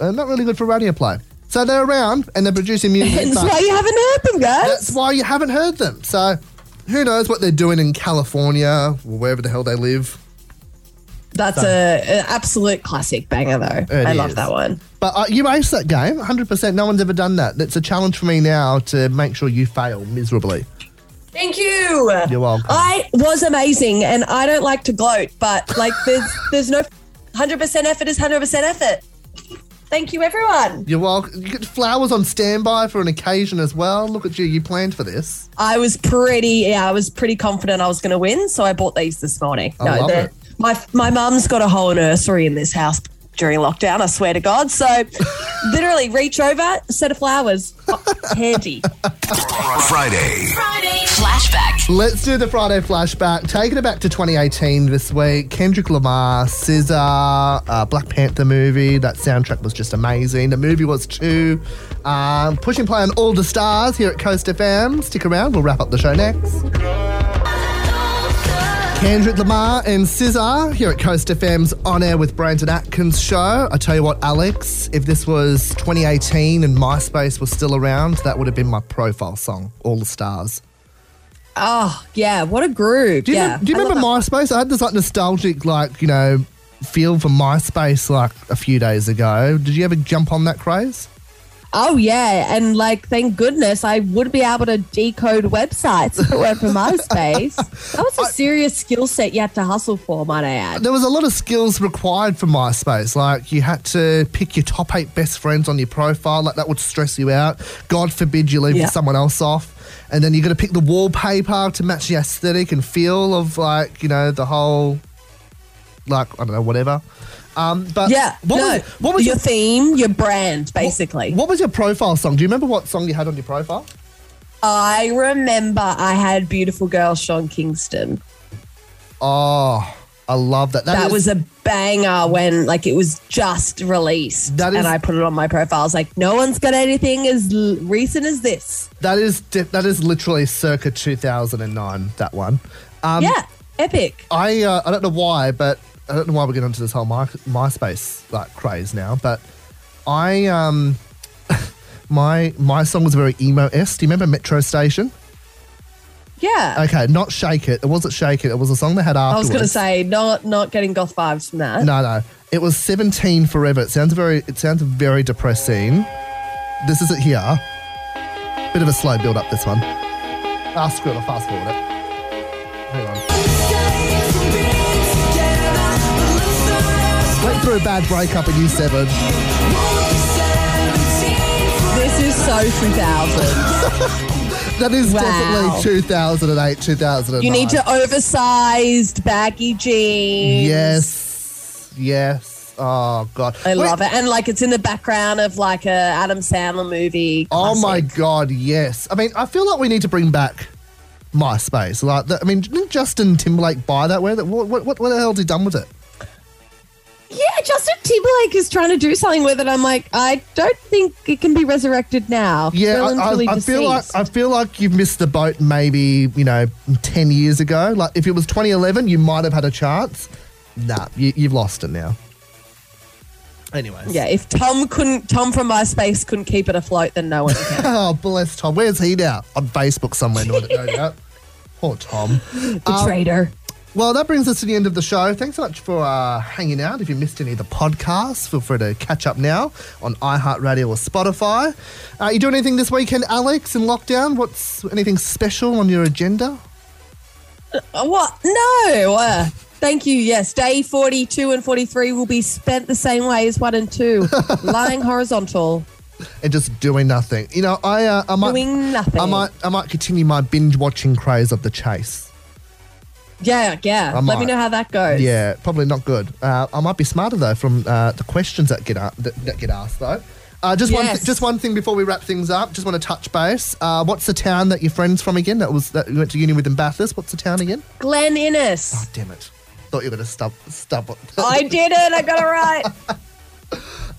are not really good for radio play. So they're around and they're producing music. That's why you haven't heard them, guys. that's why you haven't heard them. So who knows what they're doing in California or wherever the hell they live. That's So- a, an absolute classic banger, though. It I love that one. But uh, you ace that game, 100%. No one's ever done that. It's a challenge for me now to make sure you fail miserably. Thank you. You're welcome. I was amazing, and I don't like to gloat, but like, there's there's no 100% effort is 100% effort. Thank you, everyone. You're welcome. You get flowers on standby for an occasion as well. Look at you. You planned for this. I was pretty, yeah, I was pretty confident I was going to win, so I bought these this morning. I love they're- it. My my mum's got a whole nursery in this house during lockdown. I swear to God. So, literally, reach over, set of flowers, Oh, handy. Friday. Friday flashback. Let's do the Friday flashback. Taking it back to 2018 this week. Kendrick Lamar, SZA, uh, Black Panther movie. That soundtrack was just amazing. The movie was too. Um, pushing play on all the stars here at Coast FM. Stick around. We'll wrap up the show next. Kendrick Lamar and SZA here at Coast FM's On Air with Brandon Atkins show. I tell you what, Alex, if this was 2018 and MySpace was still around, that would have been my profile song, All the Stars. Oh, yeah. What a group. Do you, yeah. do you I remember MySpace? I had this like nostalgic, like, you know, feel for MySpace like a few days ago. Did you ever jump on that craze? Oh, yeah. And like, thank goodness I would be able to decode websites if it weren't for MySpace. that was a serious skill set you had to hustle for, might I add. There was a lot of skills required for MySpace. Like you had to pick your top eight best friends on your profile. Like that would stress you out. God forbid you leave Yeah. someone else off. And then you got to pick the wallpaper to match the aesthetic and feel of like you know the whole, like I don't know whatever. Um, but Yeah. what no. was what was your your theme, your brand, basically. what was your profile song? Do you remember what song you had on your profile? I remember I had beautiful girl Sean Kingston. Oh, I love that. That, is- was a banger when like it was just released, That is- and I put it on my profile. I was like, no one's got anything as l- recent as this. That is that is literally circa 2009. That one. Um, yeah, epic. I uh, I don't know why, but I don't know why we're getting into this whole My, MySpace like craze now. But I um my my song was very emo s. Do you remember Metro Station? Yeah, Okay, not Shake It. It wasn't Shake It. It was a song they had I was going to say not not getting goth vibes from that. No, no. It was 17 Forever. It sounds very it sounds very depressing. This is it here. Bit of a slow build up this one. Ah, screw it, I'll fast forward it. Hang on. Went through a bad breakup in year seven. This is so 2000. That is Wow. definitely 2008, 2009. you need to oversized baggy jeans. Yes. Yes. Oh, God. I Wait, love it, and like it's in the background of like a Adam Sandler movie. Oh my god, yes. I mean, I feel like we need to bring back MySpace. Like, the, I mean, didn't Justin Timberlake buy that? Where? What, what, what the hell has he done with it? Yeah, Justin Timberlake is trying to do something with it. I'm like, I don't think it can be resurrected now. Yeah, Dylan's I, I, I feel like. I feel like you've missed the boat. Maybe you know, ten years ago. Like, if it was 2011, you might have had a chance. Nah, you, you've lost it now. Anyways. yeah, if Tom couldn't, Tom from MySpace couldn't keep it afloat, then no one can. Oh, bless Tom. Where's he now? On Facebook somewhere, no, no doubt. Poor Tom. the Um, traitor. Well, that brings us to the end of the show. Thanks so much for uh, hanging out. If you missed any of the podcasts, feel free to catch up now on iHeartRadio or Spotify. Uh, you doing anything this weekend, Alex, in lockdown? What's anything special on your agenda? Uh, what? No. Uh, thank you. Yes, day 42 and 43 will be spent the same way as one and two, lying horizontal, And just doing nothing. You know, I uh, I might doing nothing. I might I might continue my binge watching craze of the chase. Yeah, yeah. I Let me know how that goes. Yeah, probably not good. Uh, I might be smarter though from uh, the questions that get a- that, that get asked though. Uh, just one, Yes. th- just one thing before we wrap things up. Just want to touch base. Uh, what's the town that your friends from again? That was that you went to uni with in Bathurst. What's the town again? Glen Innes. Oh damn it! Thought you were gonna stub stub. I did it. I got it right.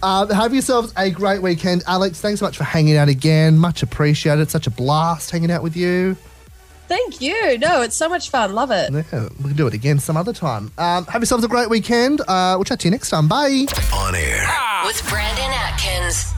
Uh, have yourselves a great weekend, Alex. Thanks so much for hanging out again. Much appreciated. Such a blast hanging out with you. Thank you. No, it's so much fun. Love it. Yeah, we can do it again some other time. Um, have yourselves a great weekend. Uh, we'll chat to you next time. Bye. On air. With Brandon Atkins.